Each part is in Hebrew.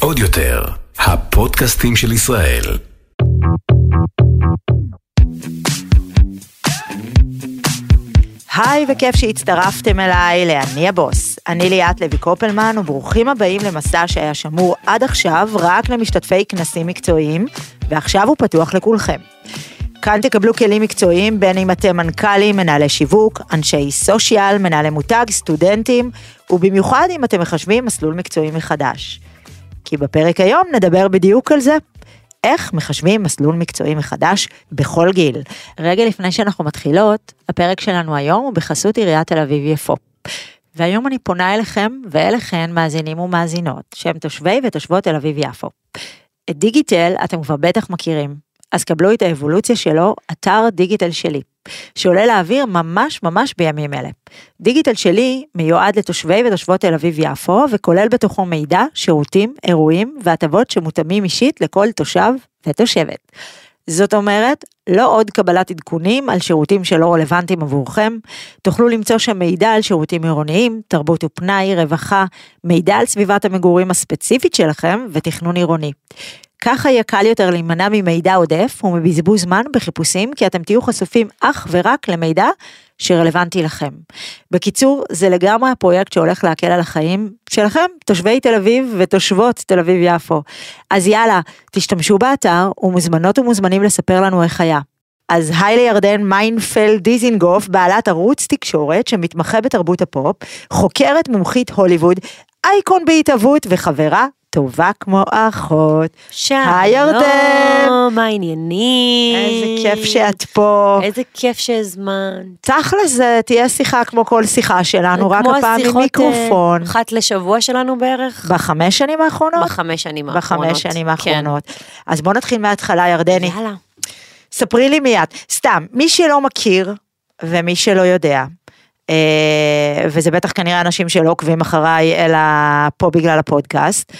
עוד יותר, הפודקאסטים של ישראל. היי וכיף שהצטרפתם אליי ל"אני הבוס". אני ליאת לוי קופלמן וברוכים הבאים למסע שהיה שמור עד עכשיו רק למשתתפי כנסים מקצועיים, ועכשיו הוא פתוח לכולכם. כאן תקבלו כלים מקצועיים בין אם אתם מנכ"לים, מנהלי שיווק, אנשי סושיאל, מנהלי מותג, סטודנטים, ובמיוחד אם אתם מחשבים מסלול מקצועי מחדש. כי בפרק היום נדבר בדיוק על זה. איך מחשבים מסלול מקצועי מחדש בכל גיל. רגע לפני שאנחנו מתחילות, הפרק שלנו היום הוא בחסות עיריית תל אביב יפו. והיום אני פונה אליכם ואליכן מאזינים ומאזינות שהם תושבי ותושבות תל אביב יפו. את דיגיטל אתם כבר בטח מכירים, אז קבלו את האבולוציה שלו, אתר דיגיטל שלי, שעולה לאוויר ממש ממש בימים אלה. דיגיטל שלי מיועד לתושבי ותושבות תל אביב יפו, וכולל בתוכו מידע, שירותים, אירועים והטבות שמותאמים אישית לכל תושב ותושבת. זאת אומרת, לא עוד קבלת עדכונים על שירותים שלא רלוונטיים עבורכם, תוכלו למצוא שם מידע על שירותים עירוניים, תרבות ופנאי, רווחה, מידע על סביבת המגורים הספציפית שלכם ותכנון עירוני. ככה יהיה קל יותר להימנע ממידע עודף ומבזבוז זמן בחיפושים, כי אתם תהיו חשופים אך ורק למידע שרלוונטי לכם. בקיצור, זה לגמרי הפרויקט שהולך להקל על החיים שלכם, תושבי תל אביב ותושבות תל אביב-יפו. אז יאללה, תשתמשו באתר ומוזמנות ומוזמנים לספר לנו איך היה. אז היי לירדן מיינפלד דיזינגוף, בעלת ערוץ תקשורת שמתמחה בתרבות הפופ, חוקרת מומחית הוליווד, אייקון בהתהוות וחברה טובה כמו אחות. שלום, היי ירדן. מה העניינים? איזה כיף שאת פה. איזה כיף שהזמנת. תכל'ס זה תהיה שיחה כמו כל שיחה שלנו, רק כמו הפעם עם השיחות, מיקרופון. אה, אחת לשבוע שלנו בערך? בחמש שנים האחרונות? בחמש שנים האחרונות. בחמש שנים כן. האחרונות. אז בוא נתחיל מההתחלה, ירדני. יאללה. ספרי לי מיד. סתם, מי שלא מכיר ומי שלא יודע, אה, וזה בטח כנראה אנשים שלא עוקבים אחריי, אלא פה בגלל הפודקאסט, אה,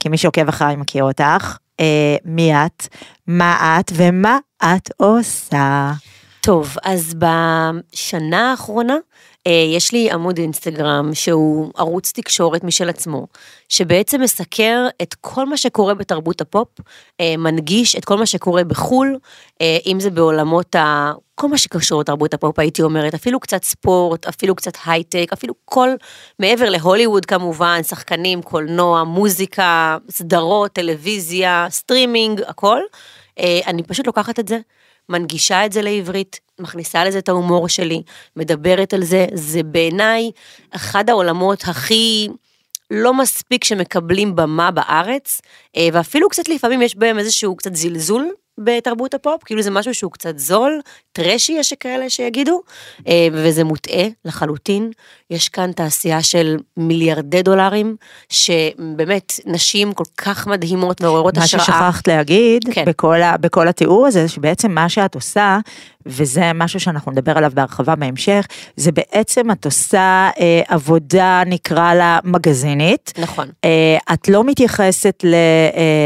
כי מי שעוקב אחריי מכיר אותך. אה, מי את, מה את ומה את עושה. טוב, אז בשנה האחרונה אה, יש לי עמוד אינסטגרם שהוא ערוץ תקשורת משל עצמו, שבעצם מסקר את כל מה שקורה בתרבות הפופ, אה, מנגיש את כל מה שקורה בחו"ל, אה, אם זה בעולמות ה... כל מה שקשור לתרבות הפופ, הייתי אומרת, אפילו קצת ספורט, אפילו קצת הייטק, אפילו כל, מעבר להוליווד כמובן, שחקנים, קולנוע, מוזיקה, סדרות, טלוויזיה, סטרימינג, הכל. אה, אני פשוט לוקחת את זה, מנגישה את זה לעברית, מכניסה לזה את ההומור שלי, מדברת על זה, זה בעיניי אחד העולמות הכי לא מספיק שמקבלים במה בארץ, אה, ואפילו קצת לפעמים יש בהם איזשהו קצת זלזול בתרבות הפופ, כאילו זה משהו שהוא קצת זול, טרשי, יש כאלה שיגידו, אה, וזה מוטעה לחלוטין. יש כאן תעשייה של מיליארדי דולרים, שבאמת נשים כל כך מדהימות, מעוררות מה השראה. ששכחת להגיד כן. בכל, בכל התיאור הזה, שבעצם מה שאת עושה, וזה משהו שאנחנו נדבר עליו בהרחבה בהמשך, זה בעצם את עושה אה, עבודה, נקרא לה מגזינית. נכון. אה, את לא מתייחסת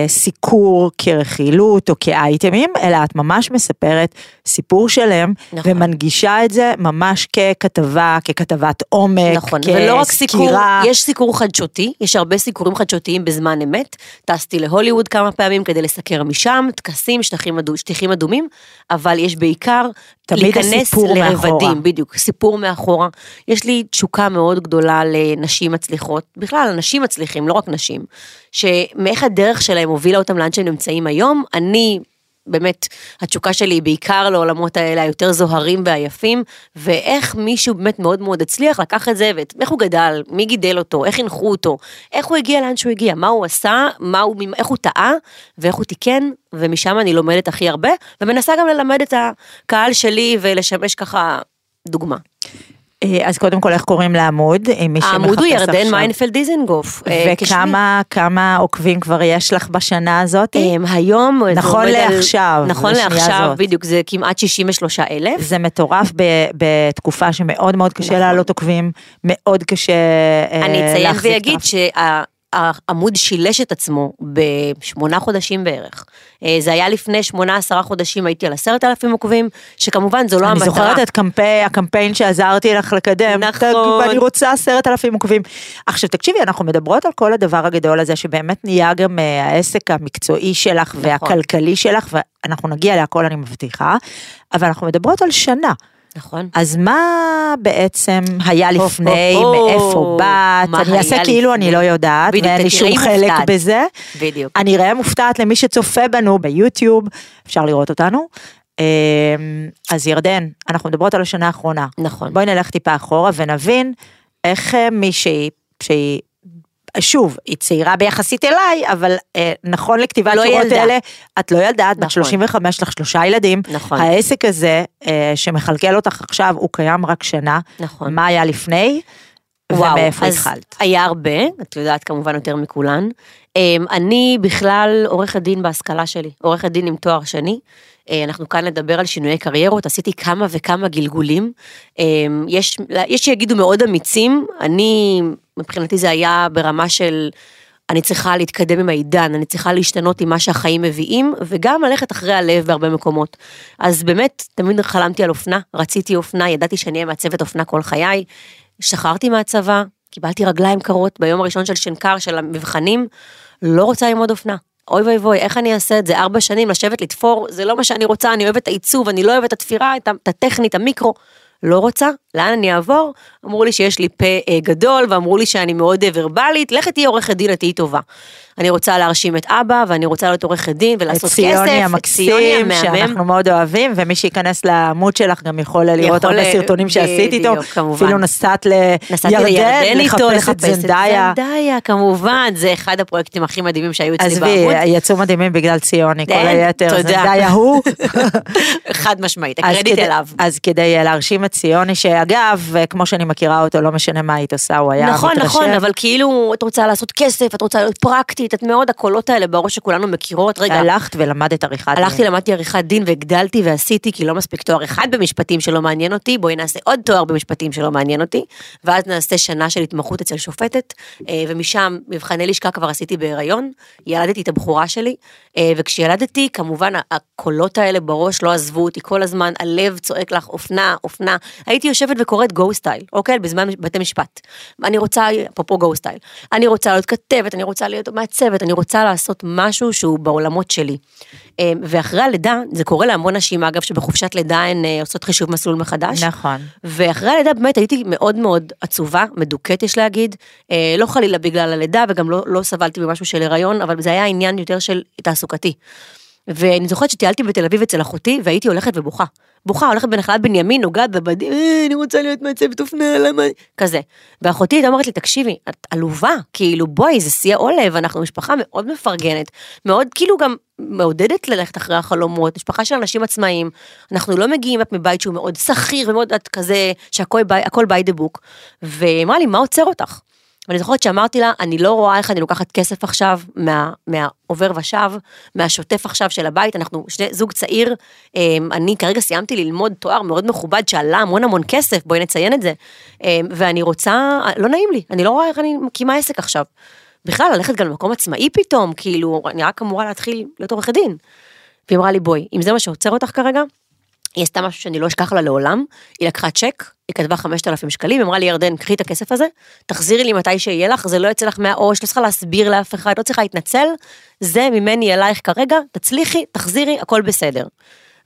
לסיקור כרכילות או כאייטמים, אלא את ממש מספרת סיפור שלם, נכון. ומנגישה את זה ממש ככתבה, ככתבת עומק, נכון, ולא רק סיקור, כסקירה. יש סיקור חדשותי, יש הרבה סיקורים חדשותיים בזמן אמת. טסתי להוליווד כמה פעמים כדי לסקר משם, טקסים, שטחים, אדו, שטיחים אדומים, אבל יש בעיקר תמיד להיכנס הסיפור מאחורה. לרבדים, בדיוק, סיפור מאחורה. יש לי תשוקה מאוד גדולה לנשים מצליחות, בכלל, אנשים מצליחים, לא רק נשים, שמאיך הדרך שלהם הובילה אותם לאן שהם נמצאים היום, אני... באמת, התשוקה שלי היא בעיקר לעולמות האלה היותר זוהרים והיפים, ואיך מישהו באמת מאוד מאוד הצליח לקח את זה, ואיך הוא גדל, מי גידל אותו, איך חינכו אותו, איך הוא הגיע לאן שהוא הגיע, מה הוא עשה, מה הוא, איך הוא טעה, ואיך הוא תיקן, ומשם אני לומדת הכי הרבה, ומנסה גם ללמד את הקהל שלי ולשמש ככה דוגמה. אה, אז קודם כל, איך קוראים לעמוד? מי העמוד הוא ירדן עכשיו. מיינפלד דיזנגוף. אה, וכמה כמה עוקבים כבר יש לך בשנה הזאת? היום, נכון לעכשיו, נכון לעכשיו. בדיוק, זה כמעט 63 אלף. זה מטורף בתקופה שמאוד מאוד קשה נכון. להעלות עוקבים, מאוד קשה אה, אני אציין להחזיק ואגיד traffic. העמוד שילש את עצמו בשמונה חודשים בערך. אה, זה היה לפני שמונה עשרה חודשים, הייתי על עשרת אלפים עוקבים, שכמובן זו לא אני המטרה. זוכרת את קמפיין, הקמפיין שעזרתי לך לקדם. נכון. ואני רוצה עשרת אלפים עוקבים. עכשיו תקשיבי, אנחנו מדברות על כל הדבר הגדול הזה, שבאמת נהיה גם אה, העסק המקצועי שלך נכון. והכלכלי שלך, ואנחנו נגיע להכל אני מבטיחה, אבל אנחנו מדברות על שנה. נכון. אז מה בעצם היה לפני. מאיפה באת? אני אעשה כאילו? אני לא יודעת, ואין לי שום חלק. בזה. בדיוק. אני אראה מופתעת למי שצופה בנו ביוטיוב, אפשר לראות אותנו. אמ, אז ירדן, אנחנו מדברות על השנה האחרונה. נכון. בואי נלך טיפה אחורה ונבין איך אה, מישהי שהיא, שוב, היא צעירה ביחסית אליי, אבל אה, נכון לכתיבת לא שורות ילדה. אלה, את לא ילדה, את בת נכון. 35, לך שלושה ילדים. נכון. העסק הזה אה, שמכלכל אותך עכשיו, הוא קיים רק שנה. נכון. מה היה לפני? ומאיפה אז התחלת? היה הרבה, את יודעת כמובן יותר מכולן. אמ, אני בכלל עורכת דין בהשכלה שלי, עורכת דין עם תואר שני. אה, אנחנו כאן לדבר על שינויי קריירות, עשיתי כמה וכמה גלגולים. אמ, יש, יש שיגידו מאוד אמיצים, אני, מבחינתי זה היה ברמה של... אני צריכה להתקדם עם העידן, אני צריכה להשתנות עם מה שהחיים מביאים, וגם ללכת אחרי הלב בהרבה מקומות. אז באמת, תמיד חלמתי על אופנה, רציתי אופנה, ידעתי שאני אהיה מעצבת אופנה כל חיי. השתחררתי מהצבא, קיבלתי רגליים קרות ביום הראשון של שנקר, של המבחנים, לא רוצה ללמוד אופנה. אוי ואי ואי, איך אני אעשה את זה? ארבע שנים לשבת לתפור, זה לא מה שאני רוצה, אני אוהבת את העיצוב, אני לא אוהבת את התפירה, את הטכנית, המיקרו. לא רוצה, לאן אני אעבור? אמרו לי שיש לי פה אה, גדול, ואמרו לי שאני מאוד אה, ורבלית, לכי תהיי עורכת דין, את תהיי טובה. אני רוצה להרשים את אבא, ואני רוצה להיות עורכת דין ולעשות כסף. את ציוני המקסים. שאנחנו מאוד אוהבים, ומי שייכנס לעמוד שלך גם יכול לראות יכול, הרבה אה, סרטונים שעשית איתו, כמובן. אפילו נסעת לירדן לחפש את זנדאיה. זנדאיה, כמובן, זה אחד הפרויקטים הכי מדהימים שהיו אצלי עזבי, בעמוד. יצאו מדהימים בגלל ציוני, כל היתר. זנדאיה הוא. חד משמעית, הקרדיט אליו. אז כדי להרשים את ציוני, שאגב, כמו שאני מכירה אותו, לא משנה מה היית עושה, הוא היה נכון, מתרשם. נכון, אבל כאילו, את רוצה לעשות כסף, את רוצה להיות פרקטית, את מאוד הקולות האלה בראש שכולנו מכירות. רגע, הלכת ולמדת עריכת דין. הלכתי, למדתי עריכת דין והגדלתי ועשיתי, כי לא מספיק תואר אחד במשפטים שלא מעניין אותי, בואי נעשה עוד תואר במשפטים שלא מעניין אותי, ואז נעשה שנה של התמחות אצל שופטת, אה, ומשם מבחני לשכה כבר עשיתי בהיריון, ילדתי את הבכורה שלי, אה, וכשילדתי, כמובן הקולות האלה בראש לא עזבו אותי כל הזמן, הלב צועק לך אופנה, אופנה, הייתי יושבת וקוראת גו סטייל, אוקיי? בזמן בתי משפט. אני רוצה, אפרופו גו סטייל, אני רוצה להיות כתבת, אני רוצה להיות מעצבת, אני רוצה לעשות משהו שהוא בעולמות שלי. אה, ואחרי הלידה, זה קורה להמון נשים, אגב, שבחופשת לידה הן אה, עושות חישוב מסלול מחדש. נכון. ואחרי הלידה באמת הייתי מאוד מאוד עצובה, מדוכאת יש להגיד, אה, לא חלילה בגלל הלידה וגם לא, לא סבלתי במשהו של הריון, אבל זה היה עניין יותר של תעסוקתי. ואני זוכרת שטיילתי בתל אביב אצל אחותי והייתי הולכת ובוכה. בוכה, הולכת בנחלת בנימין, נוגעת בבדים, אה, אני רוצה להיות מעצבת אופנה, למה... כזה. ואחותי הייתה אומרת לי, תקשיבי, את עלובה, כאילו בואי, זה שיא העולב, אנחנו משפחה מאוד מפרגנת, מאוד כאילו גם מעודדת ללכת אחרי החלומות, משפחה של אנשים עצמאיים, אנחנו לא מגיעים מבית שהוא מאוד שכיר ומאוד כזה, שהכל by, the book. והיא אמרה לי, מה עוצר אותך? ואני זוכרת שאמרתי לה, אני לא רואה איך אני לוקחת כסף עכשיו מה, מהעובר ושב, מהשוטף עכשיו של הבית, אנחנו שני, זוג צעיר, אמ, אני כרגע סיימתי ללמוד תואר מאוד מכובד שעלה המון המון כסף, בואי נציין את זה, אמ, ואני רוצה, לא נעים לי, אני לא רואה איך אני מקימה עסק עכשיו. בכלל, ללכת גם למקום עצמאי פתאום, כאילו, אני רק אמורה להתחיל להיות עורכת דין. והיא אמרה לי, בואי, אם זה מה שעוצר אותך כרגע, היא עשתה משהו שאני לא אשכח לה לעולם, היא לקחה צ'ק, היא כתבה 5,000 שקלים, אמרה לי, ירדן, קחי את הכסף הזה, תחזירי לי מתי שיהיה לך, זה לא יוצא לך מהעו"ש, לא צריכה להסביר לאף אחד, לא צריכה להתנצל, זה ממני אלייך כרגע, תצליחי, תחזירי, הכל בסדר.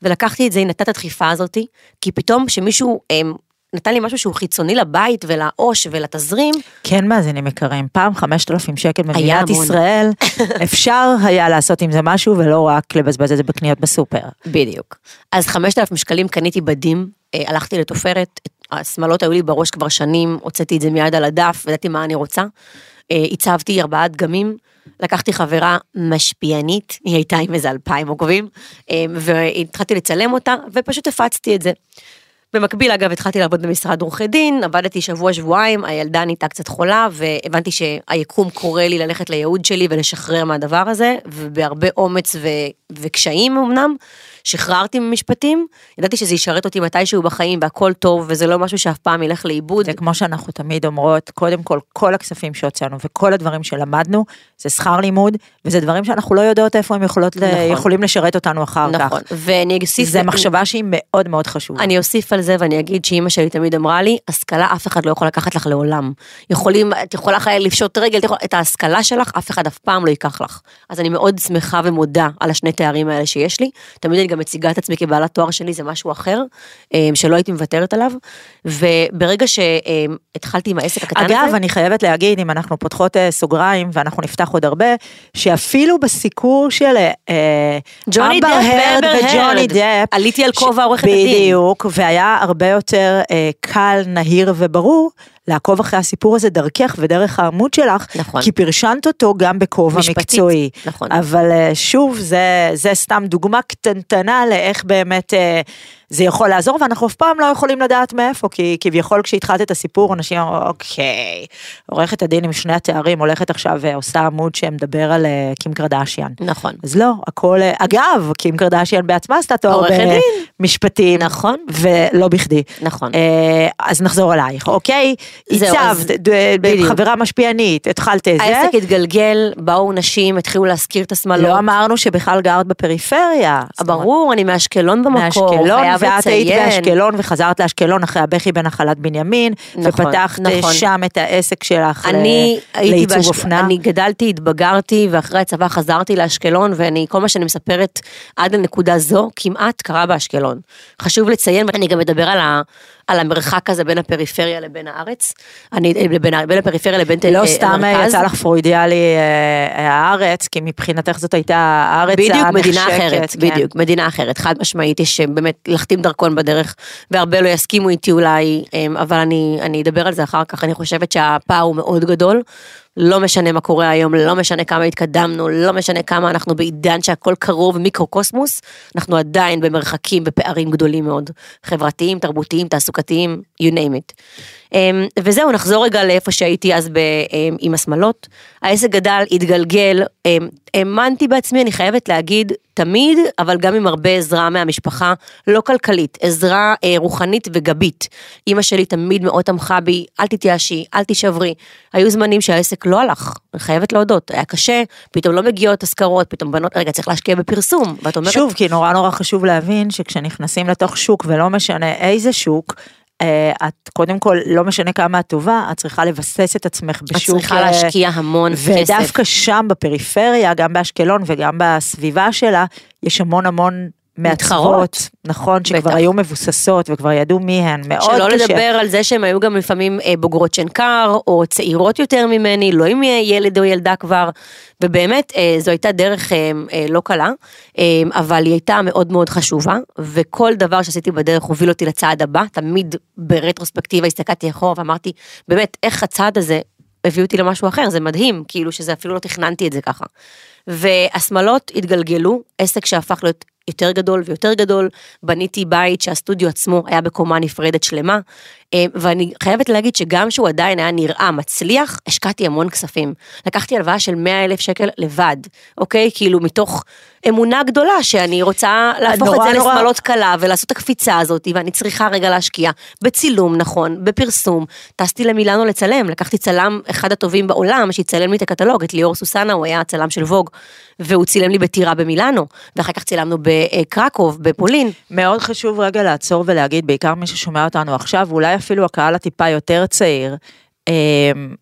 ולקחתי את זה, היא נתת את הדחיפה הזאתי, כי פתאום שמישהו הם, נתן לי משהו שהוא חיצוני לבית ולעו"ש ולתזרים, כן מאזינים יקרים, פעם 5,000 שקל במדינת. ישראל, אפשר היה לעשות עם זה משהו ולא רק לבזבז את זה בקניות בסופר. בדיוק. אז 5,000 שקלים קניתי בדים, אה, הלכתי לתופרת, השמלות היו לי בראש כבר שנים, הוצאתי את זה מיד על הדף, ידעתי מה אני רוצה. אה, הצבתי ארבעה דגמים, לקחתי חברה משפיענית, היא הייתה עם איזה אלפיים עוקבים, אה, והתחלתי לצלם אותה, ופשוט הפצתי את זה. במקביל, אגב, התחלתי לעבוד במשרד עורכי דין, עבדתי שבוע-שבועיים, הילדה נהייתה קצת חולה, והבנתי שהיקום קורא לי ללכת לייעוד שלי ולשחרר מהדבר הזה, ובהרבה אומץ ו... וקשיים אמנם, שחררתי ממשפטים, ידעתי שזה ישרת אותי מתישהו בחיים והכל טוב, וזה לא משהו שאף פעם ילך לאיבוד. זה כמו שאנחנו תמיד אומרות, קודם כל, כל הכספים שהוצאנו וכל הדברים שלמדנו, זה שכר לימוד, וזה דברים שאנחנו לא יודעות איפה הם יכולות, נכון. יכולים לשרת אותנו אחר נכון. כך. נכון, ואני אוסיף... זה מחשבה שהיא מאוד מאוד חשובה. אני אוסיף על זה ואני אגיד שאימא שלי תמיד אמרה לי, השכלה אף אחד לא יכול לקחת לך לעולם. יכולים, את יכולה לפשוט רגל, את ההשכלה שלך, אף אחד אף פעם לא ייקח לך. אז אני מאוד שמחה ומודה על השני תארים האלה שיש לי. תמיד אני גם מציגה את עצמי כבעלת תואר שני, זה משהו אחר, אה, שלא הייתי מוותרת עליו. וברגע שהתחלתי עם העסק הקטן אגב, הזה... אגב, אני חייבת להגיד, אם אנחנו פותחות אה, סוגריים, ואנחנו נפתח עוד הרבה, שאפילו בסיקור של אה, דפ הרד וג'וני דפ, עליתי על כובע עורכת הדין. בדיוק, והיה הרבה יותר קל, נהיר וברור. לעקוב אחרי הסיפור הזה דרכך ודרך העמוד שלך, נכון. כי פרשנת אותו גם בכובע מקצועי. נכון. אבל שוב, זה, זה סתם דוגמה קטנטנה לאיך באמת זה יכול לעזור, ואנחנו אף פעם לא יכולים לדעת מאיפה, כי כביכול כשהתחלת את הסיפור, אנשים אמרו, אוקיי, עורכת הדין עם שני התארים הולכת עכשיו ועושה עמוד שמדבר על קים קרדשיאן. נכון. אז לא, הכל, אגב, קים קרדשיאן בעצמה עשתה תואר במשפטים. נכון. ולא בכדי. נכון. אז נחזור אלייך, אוקיי? הצבת, חברה משפיענית, התחלת את זה. העסק התגלגל, באו נשים, התחילו להזכיר את השמאלות. לא אמרנו שבכלל גרת בפריפריה. ברור, אני מאשקלון במקור, חייב ואת היית באשקלון וחזרת לאשקלון אחרי הבכי בנחלת בנימין, נכון, ופתחת נכון. שם את העסק שלך לעיצוב באש... אופנה. אני גדלתי, התבגרתי, ואחרי הצבא חזרתי לאשקלון, ואני, כל מה שאני מספרת עד לנקודה זו, כמעט קרה באשקלון. חשוב לציין, ואני גם מדבר על ה... על המרחק הזה בין הפריפריה לבין הארץ, אני, בין, בין הפריפריה לבין לא המרכז. לא סתם יצא לך פרוידיאלי אה, הארץ, כי מבחינתך זאת הייתה הארץ הנחשקת. בדיוק, מדינה אחרת, כן. בדיוק, מדינה אחרת, חד משמעית, יש באמת להחתים דרכון בדרך, והרבה לא יסכימו איתי אולי, אבל אני, אני אדבר על זה אחר כך, אני חושבת שהפער הוא מאוד גדול. לא משנה מה קורה היום, לא משנה כמה התקדמנו, לא משנה כמה אנחנו בעידן שהכל קרוב מיקרוקוסמוס, אנחנו עדיין במרחקים, בפערים גדולים מאוד, חברתיים, תרבותיים, תעסוקתיים, you name it. אמ, וזהו, נחזור רגע לאיפה שהייתי אז ב, אמ, עם השמלות. העסק גדל, התגלגל, אמ, האמנתי בעצמי, אני חייבת להגיד, תמיד, אבל גם עם הרבה עזרה מהמשפחה, לא כלכלית, עזרה אה, רוחנית וגבית. אימא שלי תמיד מאוד תמכה בי, אל תתייאשי, אל תישברי. היו זמנים שהעסק לא הלך, אני חייבת להודות, היה קשה, פתאום לא מגיעות השכרות, פתאום בנות, רגע, צריך להשקיע בפרסום, ואת אומרת... שוב, כי נורא נורא חשוב להבין שכשנכנסים לתוך שוק, ולא משנה איזה שוק, את קודם כל, לא משנה כמה את טובה, את צריכה לבסס את עצמך בשוק. את צריכה להשקיע המון ודווקא כסף. ודווקא שם בפריפריה, גם באשקלון וגם בסביבה שלה, יש המון המון מתחרות, נכון, שכבר בטח. היו מבוססות וכבר ידעו מי הן, מאוד שלא קשה. שלא לדבר על זה שהן היו גם לפעמים אה, בוגרות שנקר, או צעירות יותר ממני, לא עם ילד או ילדה כבר, ובאמת אה, זו הייתה דרך אה, לא קלה, אבל היא הייתה מאוד מאוד חשובה, וכל דבר שעשיתי בדרך הוביל אותי לצעד הבא, תמיד ברטרוספקטיבה הסתכלתי אחורה ואמרתי, באמת, איך הצעד הזה הביא אותי למשהו אחר, זה מדהים, כאילו שזה אפילו לא תכננתי את זה ככה. והשמלות התגלגלו, עסק שהפך להיות יותר גדול ויותר גדול, בניתי בית שהסטודיו עצמו היה בקומה נפרדת שלמה, אה, ואני חייבת להגיד שגם שהוא עדיין היה נראה מצליח, השקעתי המון כספים. לקחתי הלוואה של 100 אלף שקל לבד, אוקיי? כאילו מתוך אמונה גדולה שאני רוצה להפוך את זה נורא... לשמאלות קלה ולעשות את הקפיצה הזאת, ואני צריכה רגע להשקיע בצילום נכון, בפרסום. טסתי למילאנו לצלם, לקחתי צלם אחד הטובים בעולם שיצלם לי את הקטלוג, את ליאור סוסנה, הוא היה הצלם של ווג, והוא צילם לי בטירה במילאנו, ואחר כך צילמנו בקרקוב, בפולין. מאוד חשוב רגע לעצור ולהגיד, בעיקר מי ששומע אותנו עכשיו, אולי אפילו הקהל הטיפה יותר צעיר, אמ,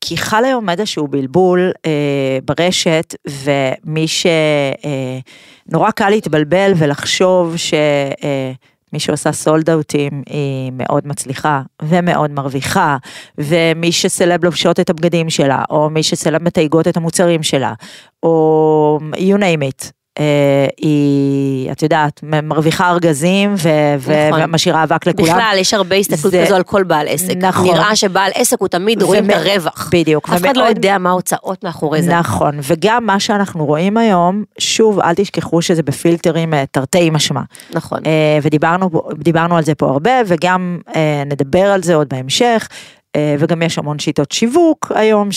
כי חל היום איזשהו בלבול אה, ברשת, ומי שנורא אה, קל להתבלבל ולחשוב ש... אה, מי שעושה סולד אאוטים היא מאוד מצליחה ומאוד מרוויחה, ומי שסלב לובשות את הבגדים שלה, או מי שסלב מתייגות את המוצרים שלה, או you name it. אה, היא, את יודעת, מרוויחה ארגזים ו- נכון. ומשאירה אבק לכולם. בכלל, יש הרבה הסתכלות זה- כזו על כל בעל עסק. נכון. נראה שבעל עסק הוא תמיד רואים את ומ- הרווח. בדיוק, אף אחד לא יודע מה ההוצאות מאחורי זה. נכון, וגם מה שאנחנו רואים היום, שוב, אל תשכחו שזה בפילטרים אה, תרתי משמע. נכון. אה, ודיברנו על זה פה הרבה, וגם אה, נדבר על זה עוד בהמשך. אה, וגם יש המון שיטות שיווק היום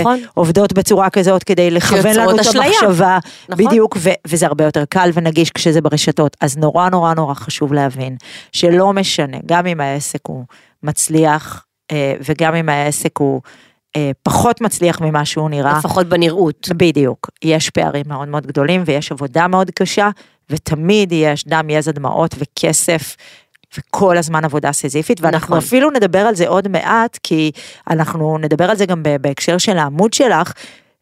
נכון. שעובדות בצורה כזאת כדי לכוון לנו את. המחשבה, נכון. בדיוק, ו- וזה הרבה יותר קל ונגיש כשזה ברשתות, אז נורא נורא נורא חשוב להבין שלא משנה, גם אם העסק הוא מצליח אה, וגם אם העסק הוא אה, פחות מצליח ממה שהוא נראה, לפחות בנראות. בדיוק, יש פערים מאוד מאוד גדולים ויש עבודה מאוד קשה, ותמיד יש דם, יזע, דמעות וכסף. וכל הזמן עבודה סיזיפית, ואנחנו נכון. אפילו נדבר על זה עוד מעט, כי אנחנו נדבר על זה גם בהקשר של העמוד שלך,